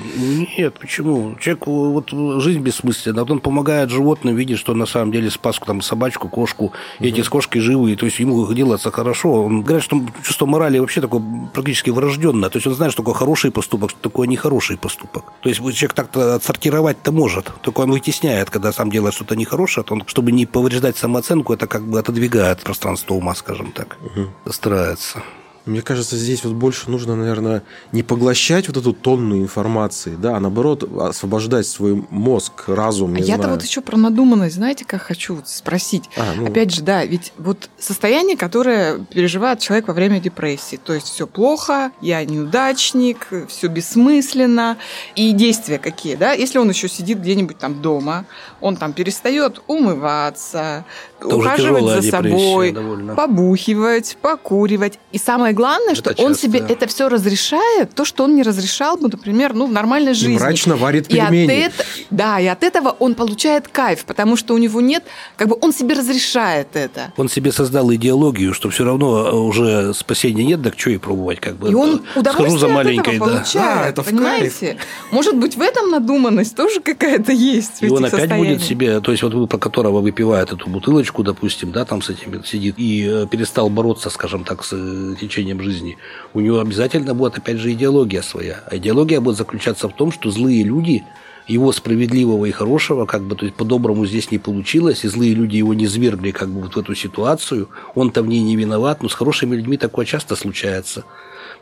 Нет, почему? Человек, вот жизнь бессмысленна. Вот он помогает животным, видит, что на самом деле спас там собачку, кошку. И эти с кошкой живые. То есть ему делается хорошо. Он говорит, что чувство морали вообще такое практически врожденное. То есть он знает, что такое хороший поступок, что такое нехороший хороший поступок. То есть человек так-то отсортировать-то может, только он вытесняет, когда сам делает что-то нехорошее, то он, чтобы не повреждать самооценку, это как бы отодвигает пространство ума, скажем так, угу. старается.
Мне кажется, здесь вот больше нужно, наверное, не поглощать вот эту тонну информации, да, а наоборот освобождать свой мозг, разум. Не
Я-то вот еще про надуманность, знаете, как хочу спросить. А, ну... Опять же, да, ведь вот состояние, которое переживает человек во время депрессии, то есть все плохо, я неудачник, все бессмысленно, и действия какие, да? Если он еще сидит где-нибудь там дома, он там перестает умываться, это ухаживать за собой, довольно. побухивать, покуривать. И самое главное, это что часто. он себе это все разрешает, то, что он не разрешал бы, например, ну, в нормальной жизни. И
мрачно варит пельмени.
И от это, да, и от этого он получает кайф, потому что у него нет, как бы он себе разрешает это.
Он себе создал идеологию, что все равно э, уже спасения нет, так что и пробовать, как бы.
И он удовольствие за маленькой,
да. получает,
а, это понимаете? Может быть, в этом надуманность тоже какая-то есть.
И он опять будет себе, то есть вот вы, про которого выпивает эту бутылочку, допустим, да, там с этим сидит, и э, перестал бороться, скажем так, с э, течением жизни, у него обязательно будет, опять же, идеология своя. А идеология будет заключаться в том, что злые люди его справедливого и хорошего, как бы, то есть по-доброму здесь не получилось, и злые люди его не звергли как бы вот в эту ситуацию, он-то в ней не виноват, но с хорошими людьми такое часто случается.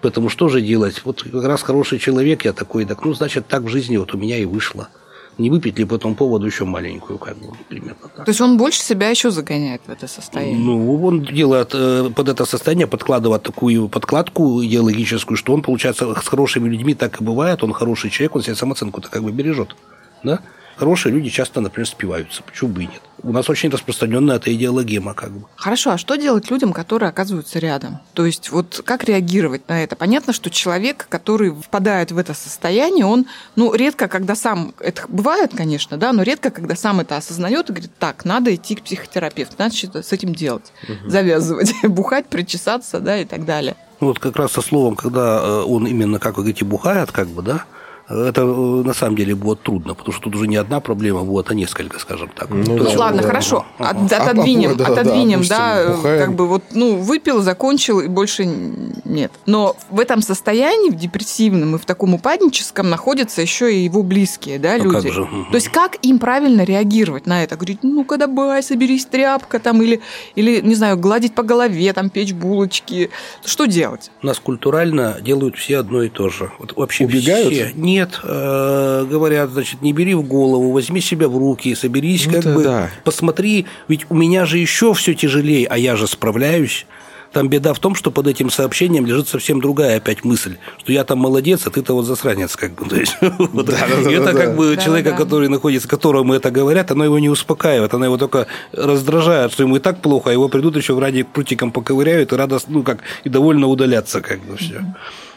Поэтому что же делать? Вот как раз хороший человек я такой, так ну, значит, так в жизни вот у меня и вышло не выпить ли по этому поводу еще маленькую, как бы, примерно так.
То есть он больше себя еще загоняет в это состояние?
Ну, он делает э, под это состояние, подкладывает такую подкладку идеологическую, что он, получается, с хорошими людьми так и бывает, он хороший человек, он себе самооценку-то как бы бережет, да? Хорошие люди часто, например, спиваются. Почему бы и нет? У нас очень распространенная эта идеологема, как бы.
Хорошо, а что делать людям, которые оказываются рядом? То есть вот как реагировать на это? Понятно, что человек, который впадает в это состояние, он, ну, редко, когда сам, это бывает, конечно, да, но редко, когда сам это осознает и говорит, так, надо идти к психотерапевту, надо что-то с этим делать, угу. завязывать, бухать, причесаться, да, и так далее.
Ну, вот как раз со словом, когда э, он именно, как вы говорите, бухает, как бы, да, это э, на самом деле будет трудно, потому что тут уже не одна проблема будет, а несколько, скажем так.
Ну, ну да, ладно, да, хорошо, да. От, отодвинем, а, да, отодвинем, да, да как бы вот, ну, выпил, закончил и больше нет. Но в этом состоянии, в депрессивном и в таком упадническом находятся еще и его близкие, да, люди. То есть как им правильно реагировать на это? Говорить, ну-ка давай, соберись, тряпка там, или, или, не знаю, гладить по голове, там, печь булочки. Что делать?
У нас культурально делают все одно и то же. Вот вообще
Убегают?
Все. Нет, э, говорят, значит, не бери в голову, возьми себя в руки, соберись, ну, как бы, да. посмотри, ведь у меня же еще все тяжелее, а я же справляюсь. Там беда в том, что под этим сообщением лежит совсем другая опять мысль, что я там молодец, а ты-то вот засранец, как бы. То есть, вот. да, это да, как бы да, человека, да. который находится, которому это говорят, оно его не успокаивает, оно его только раздражает, что ему и так плохо, а его придут еще в ради прутиком поковыряют и радостно, ну как, и довольно удалятся, как бы все.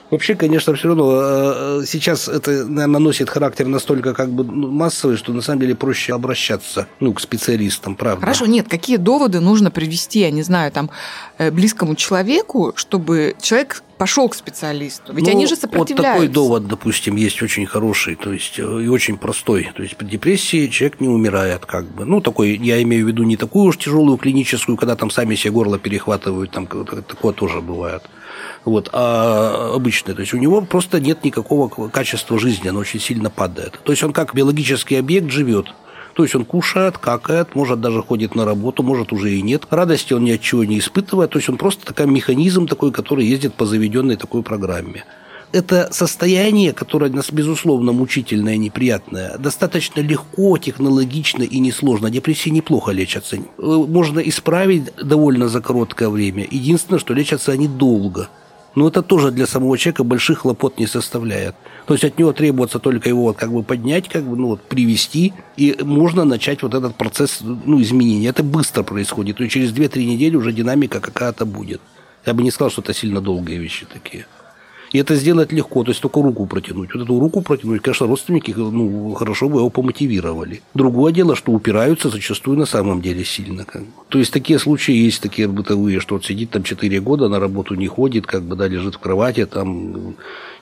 Вообще, конечно, все равно э, сейчас это, наверное, носит характер настолько как бы ну, массовый, что на самом деле проще обращаться ну, к специалистам, правда.
Хорошо, нет, какие доводы нужно привести, я не знаю, там, э, близкому человеку, чтобы человек пошел к специалисту? Ведь ну, они же сопротивляются.
Вот такой довод, допустим, есть очень хороший, то есть э, и очень простой. То есть при депрессии человек не умирает, как бы. Ну, такой, я имею в виду не такую уж тяжелую клиническую, когда там сами себе горло перехватывают, там такое тоже бывает вот, а обычное. То есть у него просто нет никакого качества жизни, оно очень сильно падает. То есть он как биологический объект живет. То есть он кушает, какает, может даже ходит на работу, может уже и нет. Радости он ни от чего не испытывает. То есть он просто такой механизм такой, который ездит по заведенной такой программе это состояние, которое нас, безусловно, мучительное и неприятное, достаточно легко, технологично и несложно. Депрессии неплохо лечатся. Э, можно исправить довольно за короткое время. Единственное, что лечатся они долго. Но это тоже для самого человека больших хлопот не составляет. То есть от него требуется только его вот как бы поднять, как бы, ну, вот, привести, и можно начать вот этот процесс ну, изменения. Это быстро происходит. Есть через 2-3 недели уже динамика какая-то будет. Я бы не сказал, что это сильно долгие вещи такие. И это сделать легко, то есть только руку протянуть. Вот эту руку протянуть, конечно, родственники ну, хорошо бы его помотивировали. Другое дело, что упираются зачастую на самом деле сильно. Как бы. То есть такие случаи есть, такие бытовые, что вот сидит там 4 года, на работу не ходит, как бы, да, лежит в кровати, там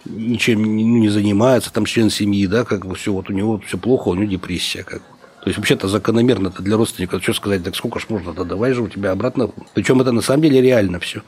ничем не занимается, там член семьи, да, как бы все, вот у него все плохо, у него депрессия, как бы. То есть вообще-то закономерно это для родственников, что сказать, так сколько ж можно, да давай же у тебя обратно. Причем это на самом деле реально все.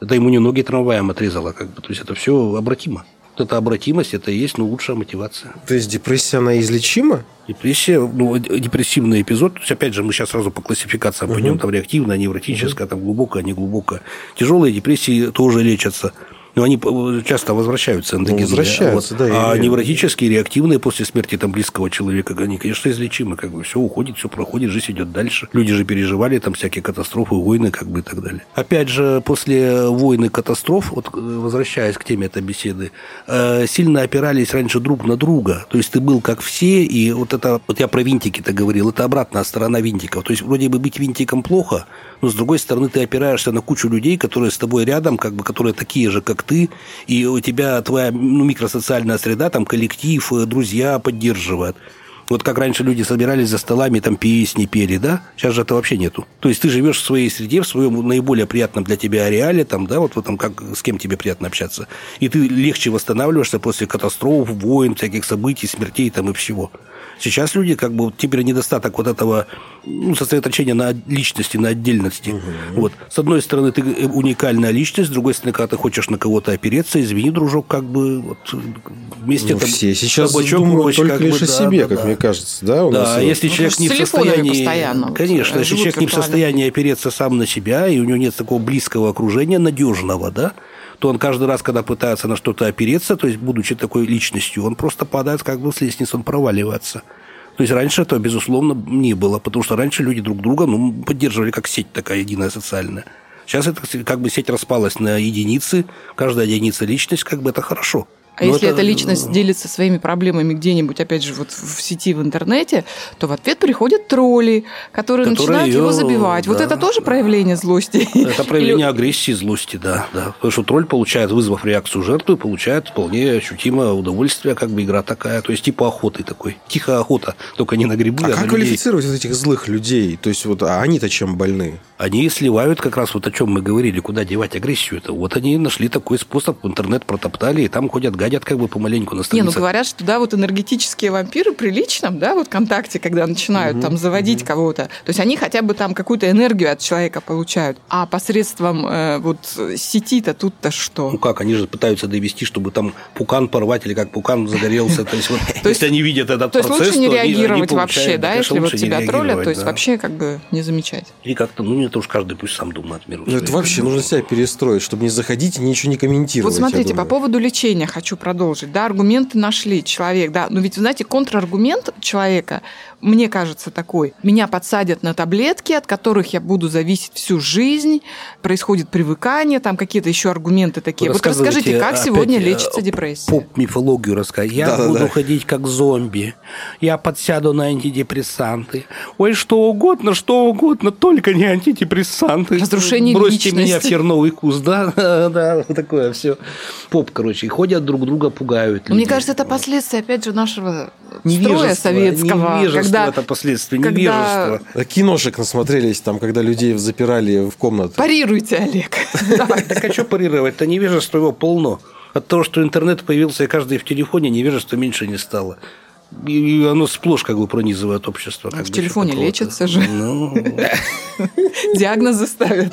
Это ему не ноги трамваем отрезало, как бы. То есть это все обратимо. Вот эта обратимость, это и есть ну, лучшая мотивация.
То есть депрессия, она излечима?
Депрессия, ну, депрессивный эпизод, то есть, опять же, мы сейчас сразу по классификациям угу. пойдем, там реактивная, невротическая, угу. там глубокая, неглубокая. Тяжелые депрессии тоже лечатся. Но они часто возвращаются эндогенные.
Возвращаются, вот.
да. А и... невротические, реактивные после смерти там, близкого человека, они, конечно, излечимы. Как бы все уходит, все проходит, жизнь идет дальше. Люди же переживали там всякие катастрофы, войны, как бы и так далее. Опять же, после войны катастроф, вот возвращаясь к теме этой беседы, э, сильно опирались раньше друг на друга. То есть ты был как все, и вот это, вот я про винтики-то говорил, это обратная сторона винтиков. То есть вроде бы быть винтиком плохо, но с другой стороны ты опираешься на кучу людей, которые с тобой рядом, как бы, которые такие же, как ты, и у тебя твоя ну, микросоциальная среда, там коллектив, э, друзья поддерживают. Вот как раньше люди собирались за столами, там песни пели, да? Сейчас же это вообще нету. То есть ты живешь в своей среде, в своем наиболее приятном для тебя ареале, там, да, вот в этом, как, с кем тебе приятно общаться. И ты легче восстанавливаешься после катастроф, войн, всяких событий, смертей там и всего. Сейчас люди, как бы, теперь недостаток вот этого ну, сосредоточения на личности, на отдельности. Угу. Вот. С одной стороны, ты уникальная личность, с другой стороны, когда ты хочешь на кого-то опереться, извини, дружок, как бы вот вместе
ну, там, все сейчас думают только как лишь бы, о себе, да, как да, мне кажется, да?
У да, нас если вот... человек ну, не в состоянии... Конечно, если человек не в состоянии опереться сам на себя, и у него нет такого близкого окружения, надежного, да, то он каждый раз, когда пытается на что-то опереться, то есть, будучи такой личностью, он просто падает как бы с лестницы, он проваливается. То есть раньше этого, безусловно, не было, потому что раньше люди друг друга ну, поддерживали как сеть такая единая социальная. Сейчас это как бы сеть распалась на единицы, каждая единица личность, как бы это хорошо.
А
Ну,
если
это-
эта личность делится своими проблемами где-нибудь, опять же, вот в сети, в интернете, то в ответ приходят тролли, которые,
Которые
начинают его
её,
забивать. Вот
да.
это тоже проявление злости?
Это проявление
Или-
агрессии, злости, да, да. Потому что тролль получает, вызвав реакцию жертвы, получает вполне ощутимое удовольствие, как бы игра такая. То есть типа охоты такой. Тихая охота, только не на грибы,
А
а,
как квалифицировать вот этих злых людей? То есть вот а они-то чем больны?
Они сливают как раз вот о чем мы говорили, куда девать агрессию. Это вот они нашли такой способ, интернет протоптали, и там ходят, гадят как бы помаленьку на
Не, ну
страницах.
говорят, что да, вот энергетические вампиры при личном, да, вот контакте, когда начинают там заводить кого-то, то есть они хотя бы там какую-то энергию от человека получают. А посредством э, вот сети-то тут-то что?
Ну как, они же пытаются довести, чтобы там пукан порвать или как пукан загорелся. То есть, вот,
То
если они видят этот
То есть
процесс,
лучше не
то
реагировать вообще, да, если вот
не
тебя троллят, то есть вообще как бы не замечать.
И как-то, ну, это уж каждый пусть сам думает миру.
Ну, это вообще нужно себя перестроить, чтобы не заходить и ничего не комментировать.
Вот смотрите, по поводу лечения хочу продолжить. Да, аргументы нашли человек, да, но ведь, знаете, контраргумент человека, мне кажется, такой. Меня подсадят на таблетки, от которых я буду зависеть всю жизнь, происходит привыкание, там какие-то еще аргументы такие.
Вы
Вот расскажите, как сегодня лечится депрессия?
Поп-мифологию рассказать. Я
Да-да-да.
буду ходить как зомби. Я подсяду на антидепрессанты. Ой, что угодно, что угодно, только не антидепрессанты.
Разрушение
Бросьте меня в
личности.
терновый куст. Да, да, такое все. Поп, короче. И ходят друг друга, пугают.
Мне кажется, это последствия, опять же, нашего строя советского.
Невежество
когда
это последствия,
когда-
невежество.
А Киношек насмотрелись, там, когда людей запирали в комнаты.
Парируйте, Олег.
Так а что парировать-то? Невежество его полно. От того, что интернет появился, и каждый в телефоне, невежества меньше не стало. И оно сплошь как бы пронизывает общество. как
в
бы,
телефоне лечатся же.
Ну,
Диагнозы ставят,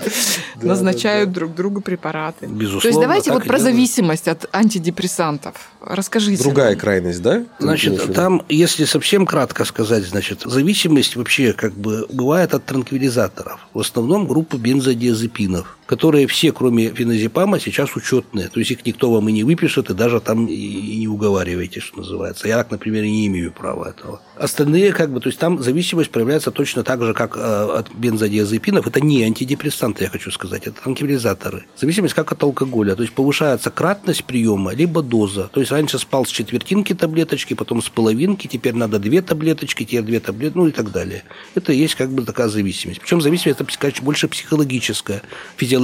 назначают друг другу препараты.
Безусловно,
То есть давайте вот про
делают.
зависимость от антидепрессантов. Расскажите.
Другая
нам.
крайность, да?
Значит, там, если совсем кратко сказать, значит, зависимость вообще как бы бывает от транквилизаторов. В основном группа бензодиазепинов, которые все, кроме феназепама, сейчас учетные. То есть их никто вам и не выпишет, и даже там и- не уговариваете, что называется. Я, например, не имею права этого. Остальные, как бы, то есть там зависимость проявляется точно так же, как э, от бензодиазепинов. Это не антидепрессанты, я хочу сказать, это транквилизаторы. Зависимость как от алкоголя. То есть повышается кратность приема, либо доза. То есть раньше спал с четвертинки таблеточки, потом с половинки, теперь надо две таблеточки, теперь две таблетки, ну и так далее. Это есть как бы такая зависимость. Причем зависимость это конечно, больше психологическая. Физиологическая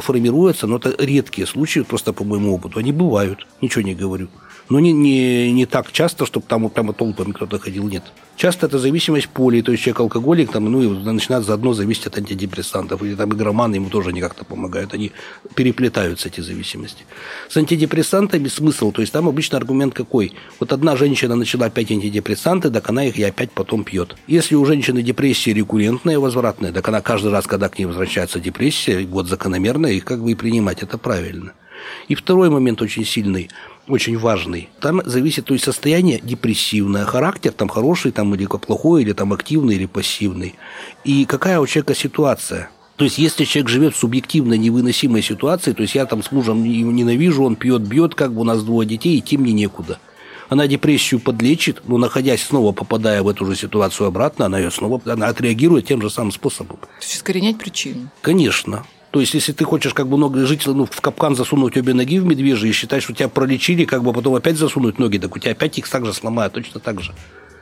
формируется, но это редкие случаи, просто по моему опыту. Они бывают, ничего не говорю. Но не, не, не так часто, чтобы там прямо толпами кто-то ходил, нет. Часто это зависимость поли, то есть человек алкоголик, там, ну, и начинает заодно зависеть от антидепрессантов, или там игроманы ему тоже не как-то помогают, они переплетаются, эти зависимости. С антидепрессантами смысл, то есть там обычно аргумент какой? Вот одна женщина начала пять антидепрессанты, так она их и опять потом пьет. Если у женщины депрессия рекуррентная, возвратная, так она каждый раз, когда к ней возвращается депрессия, вот закономерно, их как бы и принимать, это правильно. И второй момент очень сильный, очень важный. Там зависит, то есть состояние депрессивное, характер там хороший, там или плохой, или там активный, или пассивный. И какая у человека ситуация. То есть, если человек живет в субъективно невыносимой ситуации, то есть я там с мужем ненавижу, он пьет, бьет, как бы у нас двое детей, идти мне некуда. Она депрессию подлечит, но находясь снова, попадая в эту же ситуацию обратно, она ее снова она отреагирует тем же самым способом.
То есть искоренять причину.
Конечно. То есть, если ты хочешь как бы много жить, ну, в капкан засунуть обе ноги в медвежьи и считать, что тебя пролечили, как бы потом опять засунуть ноги, так у тебя опять их так же сломают, точно так же.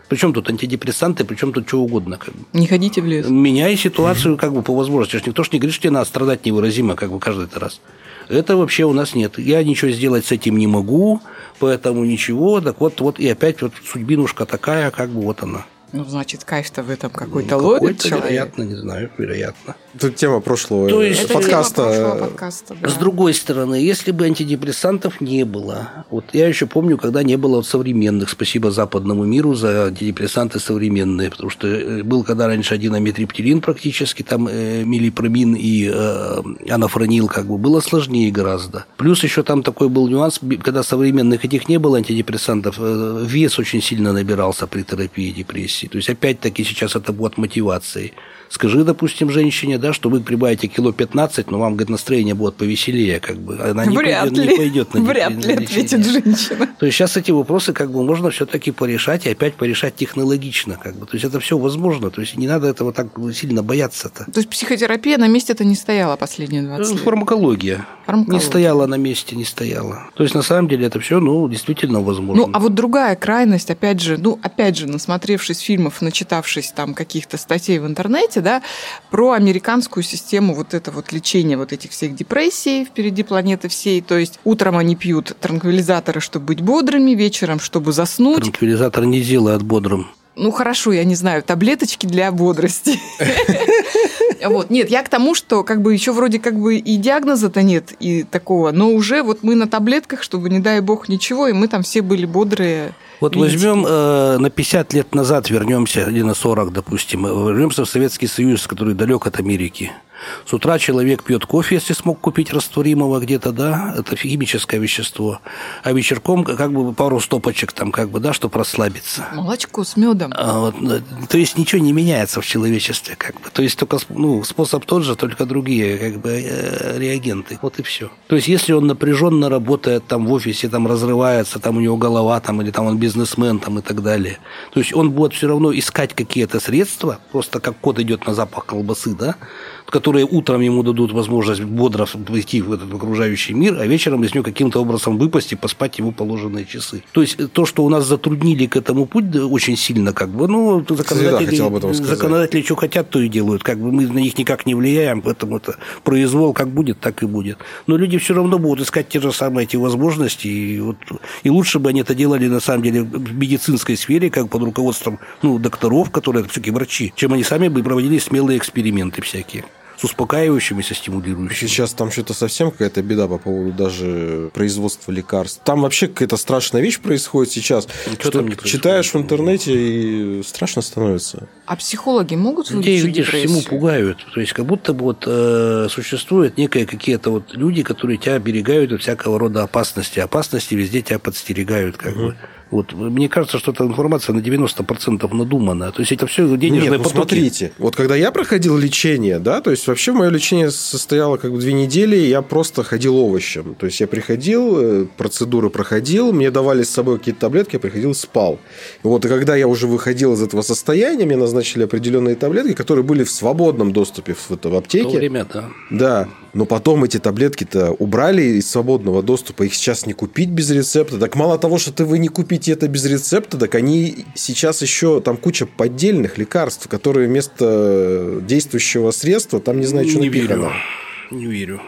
Причем тут антидепрессанты, причем тут что угодно. Как бы.
Не ходите в лес.
Меняй ситуацию как бы по возможности. Никто ж не говорит, что тебе надо страдать невыразимо как бы каждый раз. Это вообще у нас нет. Я ничего сделать с этим не могу, поэтому ничего. Так вот, вот и опять вот судьбинушка такая, как бы вот она.
Ну, значит, кайф-то в этом какой-то
Ну,
ловит
какой-то,
человек.
вероятно, не знаю, вероятно.
Тут тема прошлого
То есть-
Это
подкаста.
тема прошлого подкаста, да.
С другой стороны, если бы антидепрессантов не было, вот я еще помню, когда не было вот современных, спасибо западному миру за антидепрессанты современные, потому что э, был когда раньше один амитриптилин практически, там э, милипромин и э, анафронил, как бы было сложнее гораздо. Плюс еще там такой был нюанс, когда современных этих не было антидепрессантов, э, вес очень сильно набирался при терапии депрессии. То есть опять-таки сейчас это будет мотивацией. Скажи, допустим, женщине, да, что вы прибавите кило 15, но вам, говорит, настроение будет повеселее, как бы. Она не
Вряд
пойдет,
ли.
не пойдет на
Вряд ли, ответит женщина.
То есть сейчас эти вопросы как бы можно все-таки порешать и опять порешать технологично. Как бы. То есть это все возможно. То есть не надо этого так сильно бояться-то.
То есть психотерапия на месте-то не стояла последние 20
Ну,
лет.
Фармакология.
Фармакология.
Не стояла на месте, не стояла. То есть, на самом деле, это все, ну, действительно возможно.
Ну, а вот другая крайность, опять же, ну, опять же, насмотревшись фильмов, начитавшись там каких-то статей в интернете, да, про американскую систему вот это вот лечения вот этих всех депрессий впереди планеты всей. То есть утром они пьют транквилизаторы, чтобы быть бодрыми, вечером, чтобы заснуть.
Транквилизатор не делает бодрым.
Ну, хорошо, я не знаю, таблеточки для бодрости. Вот. Нет, я к тому, что как бы еще вроде как бы и диагноза-то нет, и такого, но уже вот мы на таблетках, чтобы, не дай бог, ничего, и мы там все были бодрые.
Вот
Видите?
возьмем э, на 50 лет назад, вернемся, или на 40, допустим, э, вернемся в Советский Союз, который далек от Америки. С утра человек пьет кофе, если смог купить растворимого где-то, да, это химическое вещество. А вечерком как бы пару стопочек там, как бы, да, чтобы расслабиться.
Молочко с медом.
А вот, э, то есть ничего не меняется в человечестве, как бы. То есть только ну, способ тот же, только другие как бы э, реагенты. Вот и все. То есть если он напряженно работает там в офисе, там разрывается, там у него голова, там или там он бизнесмен там и так далее. То есть он будет все равно искать какие-то средства, просто как кот идет на запах колбасы, да, которые утром ему дадут возможность бодро войти в этот окружающий мир, а вечером из него каким-то образом выпасть и поспать ему положенные часы. То есть то, что у нас затруднили к этому путь да, очень сильно, как бы, ну, законодатели,
сказать.
законодатели что хотят, то и делают. Как бы мы на них никак не влияем, поэтому это произвол как будет, так и будет. Но люди все равно будут искать те же самые эти возможности, и, вот, и лучше бы они это делали на самом деле в медицинской сфере, как под руководством ну, докторов, которые все-таки врачи, чем они сами бы проводили смелые эксперименты всякие с успокаивающими, со стимулирующими.
Сейчас там что-то совсем какая-то беда по поводу даже производства лекарств. Там вообще какая-то страшная вещь происходит сейчас. Что
там не
читаешь в интернете и страшно становится.
А психологи могут
Людей, видишь, всему пугают. То есть, как будто бы вот э, существуют некие какие-то вот люди, которые тебя оберегают от всякого рода опасности. Опасности везде тебя подстерегают, как бы. Вот. Мне кажется, что эта информация на 90% надумана. То есть, это все денежные
Нет, ну
потоки.
смотрите, вот когда я проходил лечение, да, то есть вообще мое лечение состояло как бы две недели, я просто ходил овощем. То есть я приходил, э, процедуры проходил, мне давали с собой какие-то таблетки, я приходил спал. Вот и когда я уже выходил из этого состояния, мне назначили определенные таблетки, которые были в свободном доступе в, это, в
В то
аптеке.
время, да.
Да, но потом эти таблетки-то убрали из свободного доступа, их сейчас не купить без рецепта. Так мало того, что ты вы не купите это без рецепта, так они сейчас еще там куча поддельных лекарств, которые вместо действующего средства там не знаю, что
не
напихано.
верю. Не верю.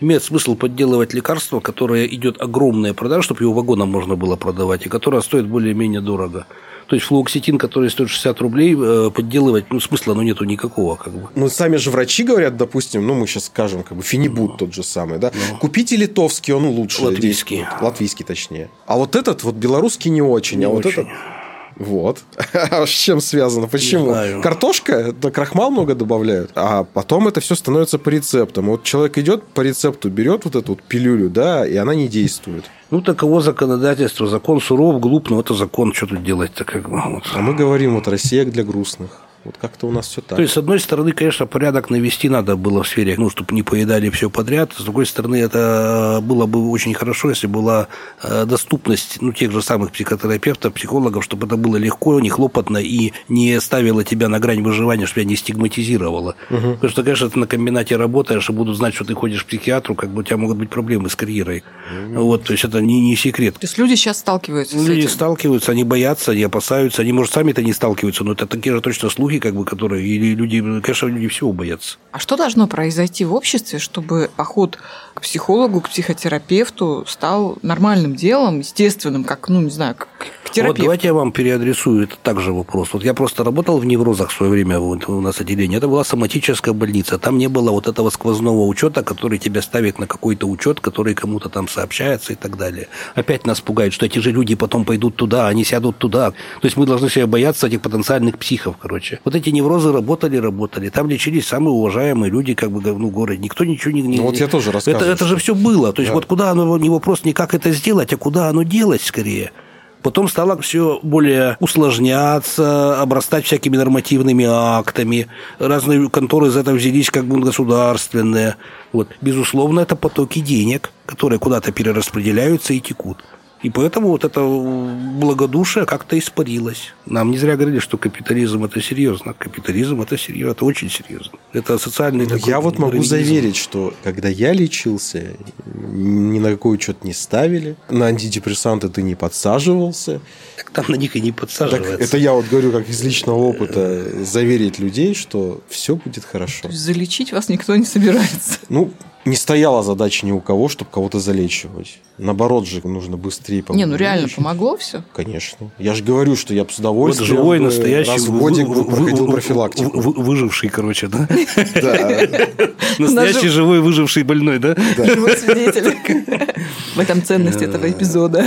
Имеет смысл подделывать лекарство, которое идет огромная продажа, чтобы его вагоном можно было продавать, и которое стоит более-менее дорого. То есть флуоксетин, который стоит 60 рублей, э, подделывать, ну, смысла ну, нету никакого. Как бы.
Ну, сами же врачи говорят, допустим, ну, мы сейчас скажем, как бы фенибут тот же самый, да? Купите литовский, он лучше.
Латвийский.
действует. Латвийский, точнее. А вот этот вот белорусский не очень.
Не
а вот
очень.
этот... Вот. А с чем связано? Почему? Картошка, да крахмал много добавляют. А потом это все становится по рецептам. Вот человек идет по рецепту, берет вот эту вот пилюлю, да, и она не действует.
Ну, таково законодательство. Закон суров, глуп, но это закон. Что тут делать-то? Как вот.
А мы говорим, вот Россия для грустных. Вот как-то у нас все так.
То есть, с одной стороны, конечно, порядок навести надо было в сфере, ну, чтобы не поедали все подряд. С другой стороны, это было бы очень хорошо, если была э, доступность ну, тех же самых психотерапевтов, психологов, чтобы это было легко, не хлопотно и не ставило тебя на грань выживания, чтобы тебя не стигматизировало. Потому что, конечно, ты на комбинате работаешь и будут знать, что ты ходишь к психиатру, как бы у тебя могут быть проблемы с карьерой. Вот, то есть, это не, не секрет.
То есть люди сейчас сталкиваются с
Ну, Люди
этим.
сталкиваются, они боятся, они опасаются, они, может, сами-то не сталкиваются, но это такие же точно слухи, как бы, которые, или люди, конечно, люди всего боятся.
А что должно произойти в обществе, чтобы поход к психологу, к психотерапевту стал нормальным делом, естественным, как, ну, не знаю, как к
Вот давайте я вам переадресую, это также вопрос. Вот я просто работал в неврозах в свое время вот, у нас отделение. Это была соматическая больница. Там не было вот этого сквозного учета, который тебя ставит на какой-то учет, который кому-то там сообщается и так далее. Опять нас пугает, что эти же люди потом пойдут туда, они сядут туда. То есть мы должны себя бояться этих потенциальных психов, короче. Вот эти неврозы работали, работали. Там лечились самые уважаемые люди, как бы, ну, в городе. Никто ничего не... не-
Ну, вот я тоже
это,
рассказываю,
это же все было. То есть
Да.
вот куда оно, не вопрос не как это сделать, а куда оно делать скорее. Потом стало все более усложняться, обрастать всякими нормативными актами. Разные конторы из этого взялись как бы государственные. Вот. Безусловно, это потоки денег, которые куда-то перераспределяются и текут. И поэтому вот это благодушие как-то испарилось. Нам не зря говорили, что капитализм – это серьезно. Капитализм – это серьезно, это очень серьезно. Это социальный
Но
такой
я вот могу заверить, что когда я лечился, ни на какой что-то не ставили, на антидепрессанты ты не подсаживался.
Так там на них и не
Так
подсаживается.
это я вот говорю как из личного опыта, заверить людей, что все будет хорошо.
То есть залечить вас никто не собирается.
Ну, не стояла задача ни у кого, чтобы кого-то залечивать. Наоборот же, нужно быстрее
Не, ну
помочь.
реально помогло все.
Конечно. Я же говорю, что я бы с
Вот
удовольствием
живой,
бы
настоящий,
раз в
вы-
годик
вы-
бы проходил
вы-
профилактику.
вы- выживший, короче, да?
Да.
Настоящий живой, выживший больной, да?
Живой свидетель. В этом ценность этого эпизода.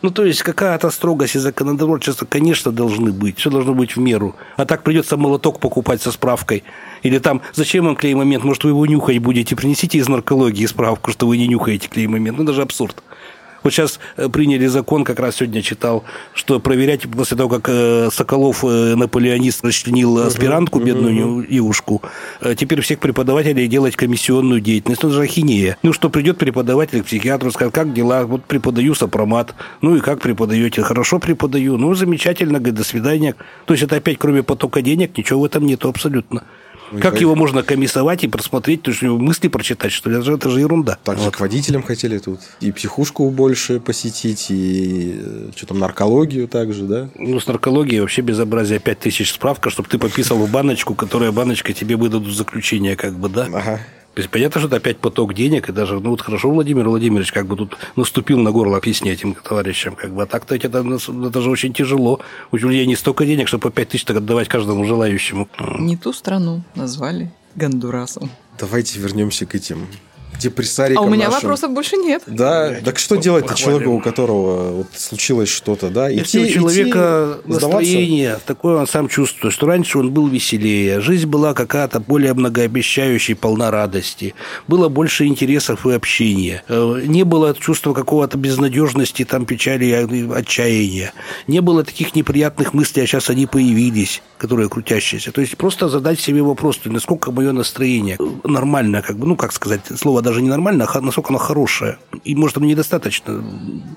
Ну, то есть, какая-то строгость и законотворчество, конечно, должны быть. Все должно быть в меру. А так придется молоток покупать со справкой. Или там, зачем вам клей-момент? Может, вы его нюхать будете? Принесите из наркологии справку, что вы не нюхаете клей-момент. Ну, даже абсурд. Вот сейчас э, приняли закон, как раз сегодня читал, что проверять после того, как э, Соколов, э, наполеонист, расчленил аспирантку, бедную девушку, э, теперь всех преподавателей делать комиссионную деятельность. Ну, это же ахинея. Ну, что придет преподаватель к психиатру, скажет, как дела? Вот преподаю сопромат. Ну, и как преподаете? Хорошо преподаю. Ну, замечательно, говорит, до свидания. То есть, это опять, кроме потока денег, ничего в этом нету абсолютно. Как его можно комиссовать и просмотреть, то есть мысли прочитать, что ли? Это же, это же ерунда.
Также к водителям хотели тут и психушку больше посетить, и э, что там, наркологию также, да?
Ну, с наркологией вообще безобразие. 5 тысяч справка, чтобы ты подписал в баночку, которая баночка тебе выдадут заключение, как бы, да?
Ага.
То есть, понятно, что это опять поток денег, и даже, ну, вот хорошо Владимир Владимирович как бы тут наступил на горло песни этим товарищам, как бы, а так-то ведь это, это же очень тяжело. У людей не столько денег, чтобы по 5 тысяч так отдавать каждому желающему.
Не ту страну назвали Гондурасом.
Давайте вернемся к этим депрессарикам
А у меня
нашим.
вопросов больше нет.
Да, так что делать-то человеку, у которого вот случилось что-то, да?
Если
Идти-
у человека
идти, сдаваться?
настроение такое, он сам чувствует, что раньше он был веселее, жизнь была какая-то более многообещающей, полна радости, было больше интересов и общения, Э, не было чувства какого-то безнадежности, там печали, и отчаяния, не было таких неприятных мыслей, а сейчас они появились, которые крутящиеся. То есть просто задать себе вопрос, то есть, насколько мое настроение нормально, как бы, ну как сказать, слово даже не нормально, а насколько оно хорошее. И может оно недостаточно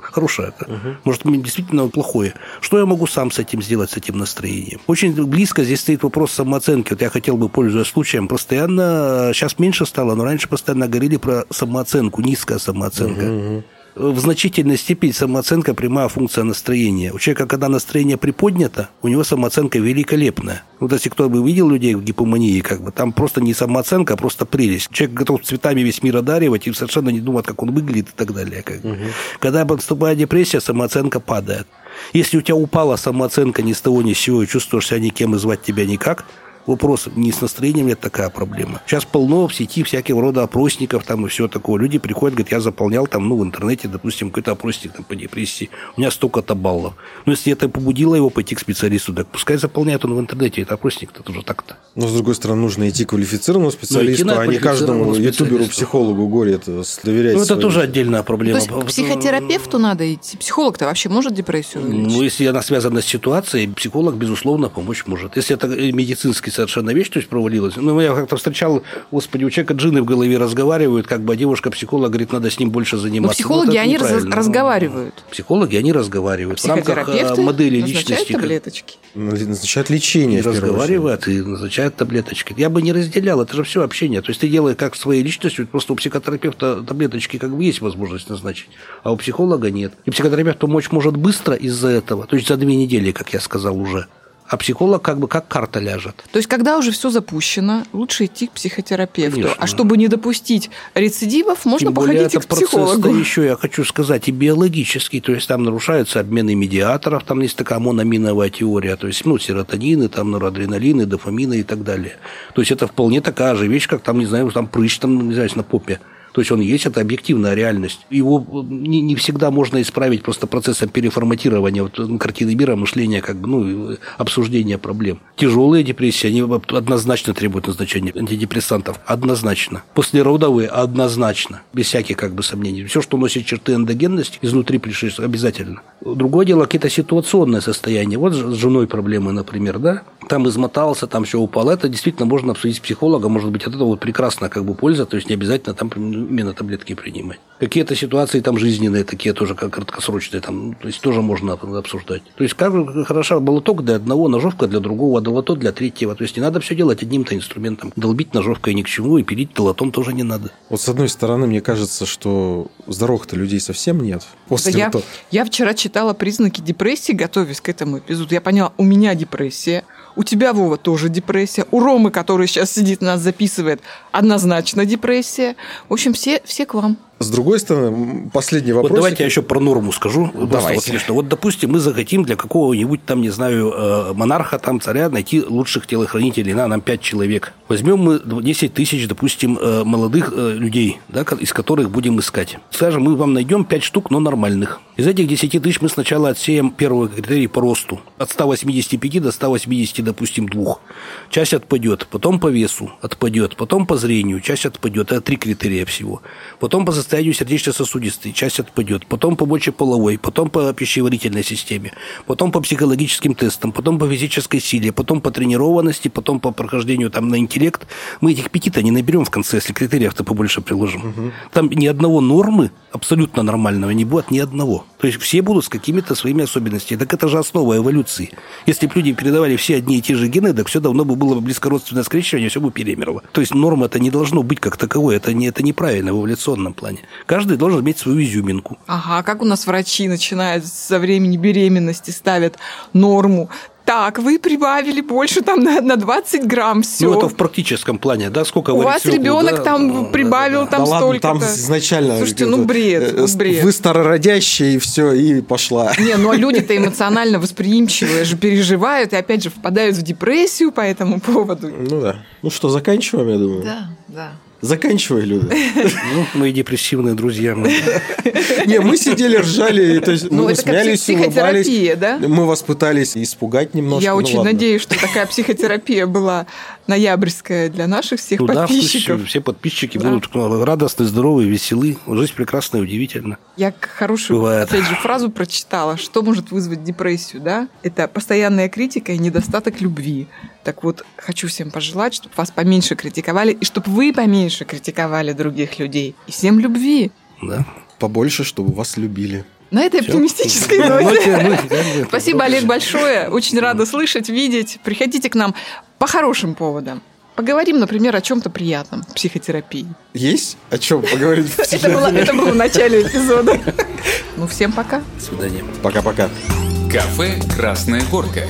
хорошее это. Может мне действительно плохое. Что я могу сам с этим сделать, с этим настроением? Очень близко здесь стоит вопрос самооценки. Вот я хотел бы, пользуясь случаем, постоянно, сейчас меньше стало, но раньше постоянно говорили про самооценку, низкая самооценка. В значительной степени самооценка – прямая функция настроения. У человека, когда настроение приподнято, у него самооценка великолепная. Вот если кто бы видел людей в гипомании, как бы, там просто не самооценка, а просто прелесть. Человек готов цветами весь мир одаривать и совершенно не думает, как он выглядит и так далее. Как бы. Когда наступает депрессия, самооценка падает. Если у тебя упала самооценка ни с того ни с сего, и чувствуешь себя никем и звать тебя никак, Вопрос, не с настроением ли это такая проблема. Сейчас полно в сети всякого рода опросников там и все такое. Люди приходят, говорят, я заполнял там, ну, в интернете, допустим, какой-то опросник там, по депрессии. У меня столько-то баллов. Но если это побудило его пойти к специалисту, так пускай заполняет он в интернете. Это опросник-то тоже так-то.
Но, с другой стороны, нужно идти к квалифицированному специалисту,
надо
а не каждому ютуберу,
специалисту.
психологу горе это доверять.
Ну, это
своим.
тоже отдельная проблема.
То есть к психотерапевту надо идти. Психолог-то вообще может депрессию вылечить?
Ну, если она связана с ситуацией, психолог, безусловно, помочь может. Если это медицинский совершенно вещь, то есть провалилась. Ну, я как-то встречал, господи, у человека джины в голове разговаривают, как бы, а девушка-психолог говорит, надо с ним больше
Но
заниматься.
Ну, психологи,
Ну, это
они раз-
неправильно.
разговаривают.
Психологи, они разговаривают. В рамках
Психотерапевты
модели
назначают
личности.
таблеточки.
Ну, Назначают лечение,
разговаривают, и назначают таблеточки. Я бы не разделял, это же все общение. То есть ты делаешь как своей личностью, просто у психотерапевта таблеточки как бы есть возможность назначить, а у психолога нет. И психотерапевт помочь может быстро из-за этого, то есть за две недели, как я сказал уже. А психолог как бы как карта ляжет.
То есть, когда уже все запущено, лучше идти к психотерапевту.
Конечно.
А чтобы не допустить рецидивов, можно
Тем более,
походить и
это
к психологу.
процесс еще, я хочу сказать, и биологический. То есть там нарушаются обмены медиаторов, там есть такая мономиновая теория, то есть ну, серотонины, там норадреналины, дофамины и так далее. То есть это вполне такая же вещь, как там, не знаю, там прыщ там, не знаю, на попе. То есть он есть, это объективная реальность. Его не, не всегда можно исправить просто процессом переформатирования вот, картины мира, мышления, как бы, ну, обсуждения проблем. Тяжелые депрессии, они однозначно требуют назначения антидепрессантов. Однозначно. Послеродовые однозначно. Без всяких как бы сомнений. Все, что носит черты эндогенности, изнутри пришли обязательно. Другое дело, какие-то ситуационные состояния. Вот с женой проблемы, например, да? Там измотался, там все упало. Это действительно можно обсудить с психологом. Может быть, от этого вот прекрасная как бы польза. То есть не обязательно там именно таблетки принимать. Какие-то ситуации там жизненные, такие тоже как краткосрочные, там, то есть тоже можно обсуждать. То есть как хороша молоток для одного, ножовка для другого, долото для третьего. То есть не надо все делать одним-то инструментом. Долбить ножовкой ни к чему, и пилить долотом тоже не надо.
Вот с одной стороны, мне кажется, что здоровых-то людей совсем нет. После
я,
вот-
я вчера читала признаки депрессии, готовясь к этому эпизоду. Я поняла, у меня депрессия, у тебя, Вова, тоже депрессия, у Ромы, который сейчас сидит, нас записывает, однозначно депрессия. В общем, все, все к вам.
С другой стороны, последний вопрос.
Вот давайте я еще про норму скажу.
Давайте.
Вот, смешно. вот, допустим, мы захотим для какого-нибудь там, не знаю, э, монарха, там, царя найти лучших телохранителей, на нам 5 человек. Возьмем мы 10 тысяч, допустим, э, молодых э, людей, да, из которых будем искать. Скажем, мы вам найдем 5 штук, но нормальных. Из этих 10 тысяч мы сначала отсеем первый критерий по росту. От 185 до 180, допустим, двух. Часть отпадет, потом по весу отпадет, потом по зрению, часть отпадет. Это три критерия всего. Потом по состоянию сердечно-сосудистой, часть отпадет. Потом по мочеполовой, потом по пищеварительной системе, потом по психологическим тестам, потом по физической силе, потом по тренированности, потом по прохождению там на интеллект. Мы этих пяти-то не наберем в конце, если критериев-то побольше приложим. Там ни одного нормы абсолютно нормального не будет, ни одного. То есть все будут с какими-то своими особенностями. Так это же основа эволюции. Если бы люди передавали все одни и те же гены, так все давно бы было бы близкородственное скрещивание, все бы перемерло. То есть норма это не должно быть как таковой, это, не, это неправильно в эволюционном плане. Каждый должен иметь свою изюминку.
Ага, а как у нас врачи начинают со времени беременности ставят норму. Так, вы прибавили больше там на, на 20 грамм, все.
Ну, это в практическом плане, да, сколько
У вас
свеклу,
ребенок
да,
там
да,
прибавил
да, да.
там
да ладно,
столько
там изначально...
Слушайте, ну бред,
э,
ну бред.
Вы старородящие, и все, и пошла.
Не, ну а люди-то эмоционально восприимчивые же переживают и опять же впадают в депрессию по этому поводу.
Ну да. Ну что, заканчиваем, я думаю.
Да, да.
Заканчивай, Люда.
Ну, мои депрессивные друзья. мы.
Не, мы сидели, ржали, то есть,
Ну,
мы
это как
смеялись,
псих- психотерапия,
улыбались.
да?
Мы вас пытались испугать немножко.
Я
ну
очень
ладно.
надеюсь, что такая психотерапия была ноябрьская для наших всех
Ну да,
подписчиков.
все, все подписчики
Да.
будут радостны, здоровы, веселы. Жизнь прекрасная, удивительна.
Я хорошую,
Бывает.
опять же, фразу прочитала. Что может вызвать депрессию, да? Это постоянная критика и недостаток любви. Так вот, хочу всем пожелать, чтобы вас поменьше критиковали, и чтобы вы поменьше критиковали других людей. И всем любви.
Да.
Побольше, чтобы вас любили.
На этой
Всё.
оптимистической
Ну,
ноте. Спасибо, Олег, большое. Очень рада слышать, видеть. Приходите к нам по хорошим поводам. Поговорим, например, о чем-то приятном в психотерапии.
Есть о чем поговорить в
было, это было в начале эпизода. Ну, всем пока.
До свидания.
Пока-пока.
Кафе «Красная горка».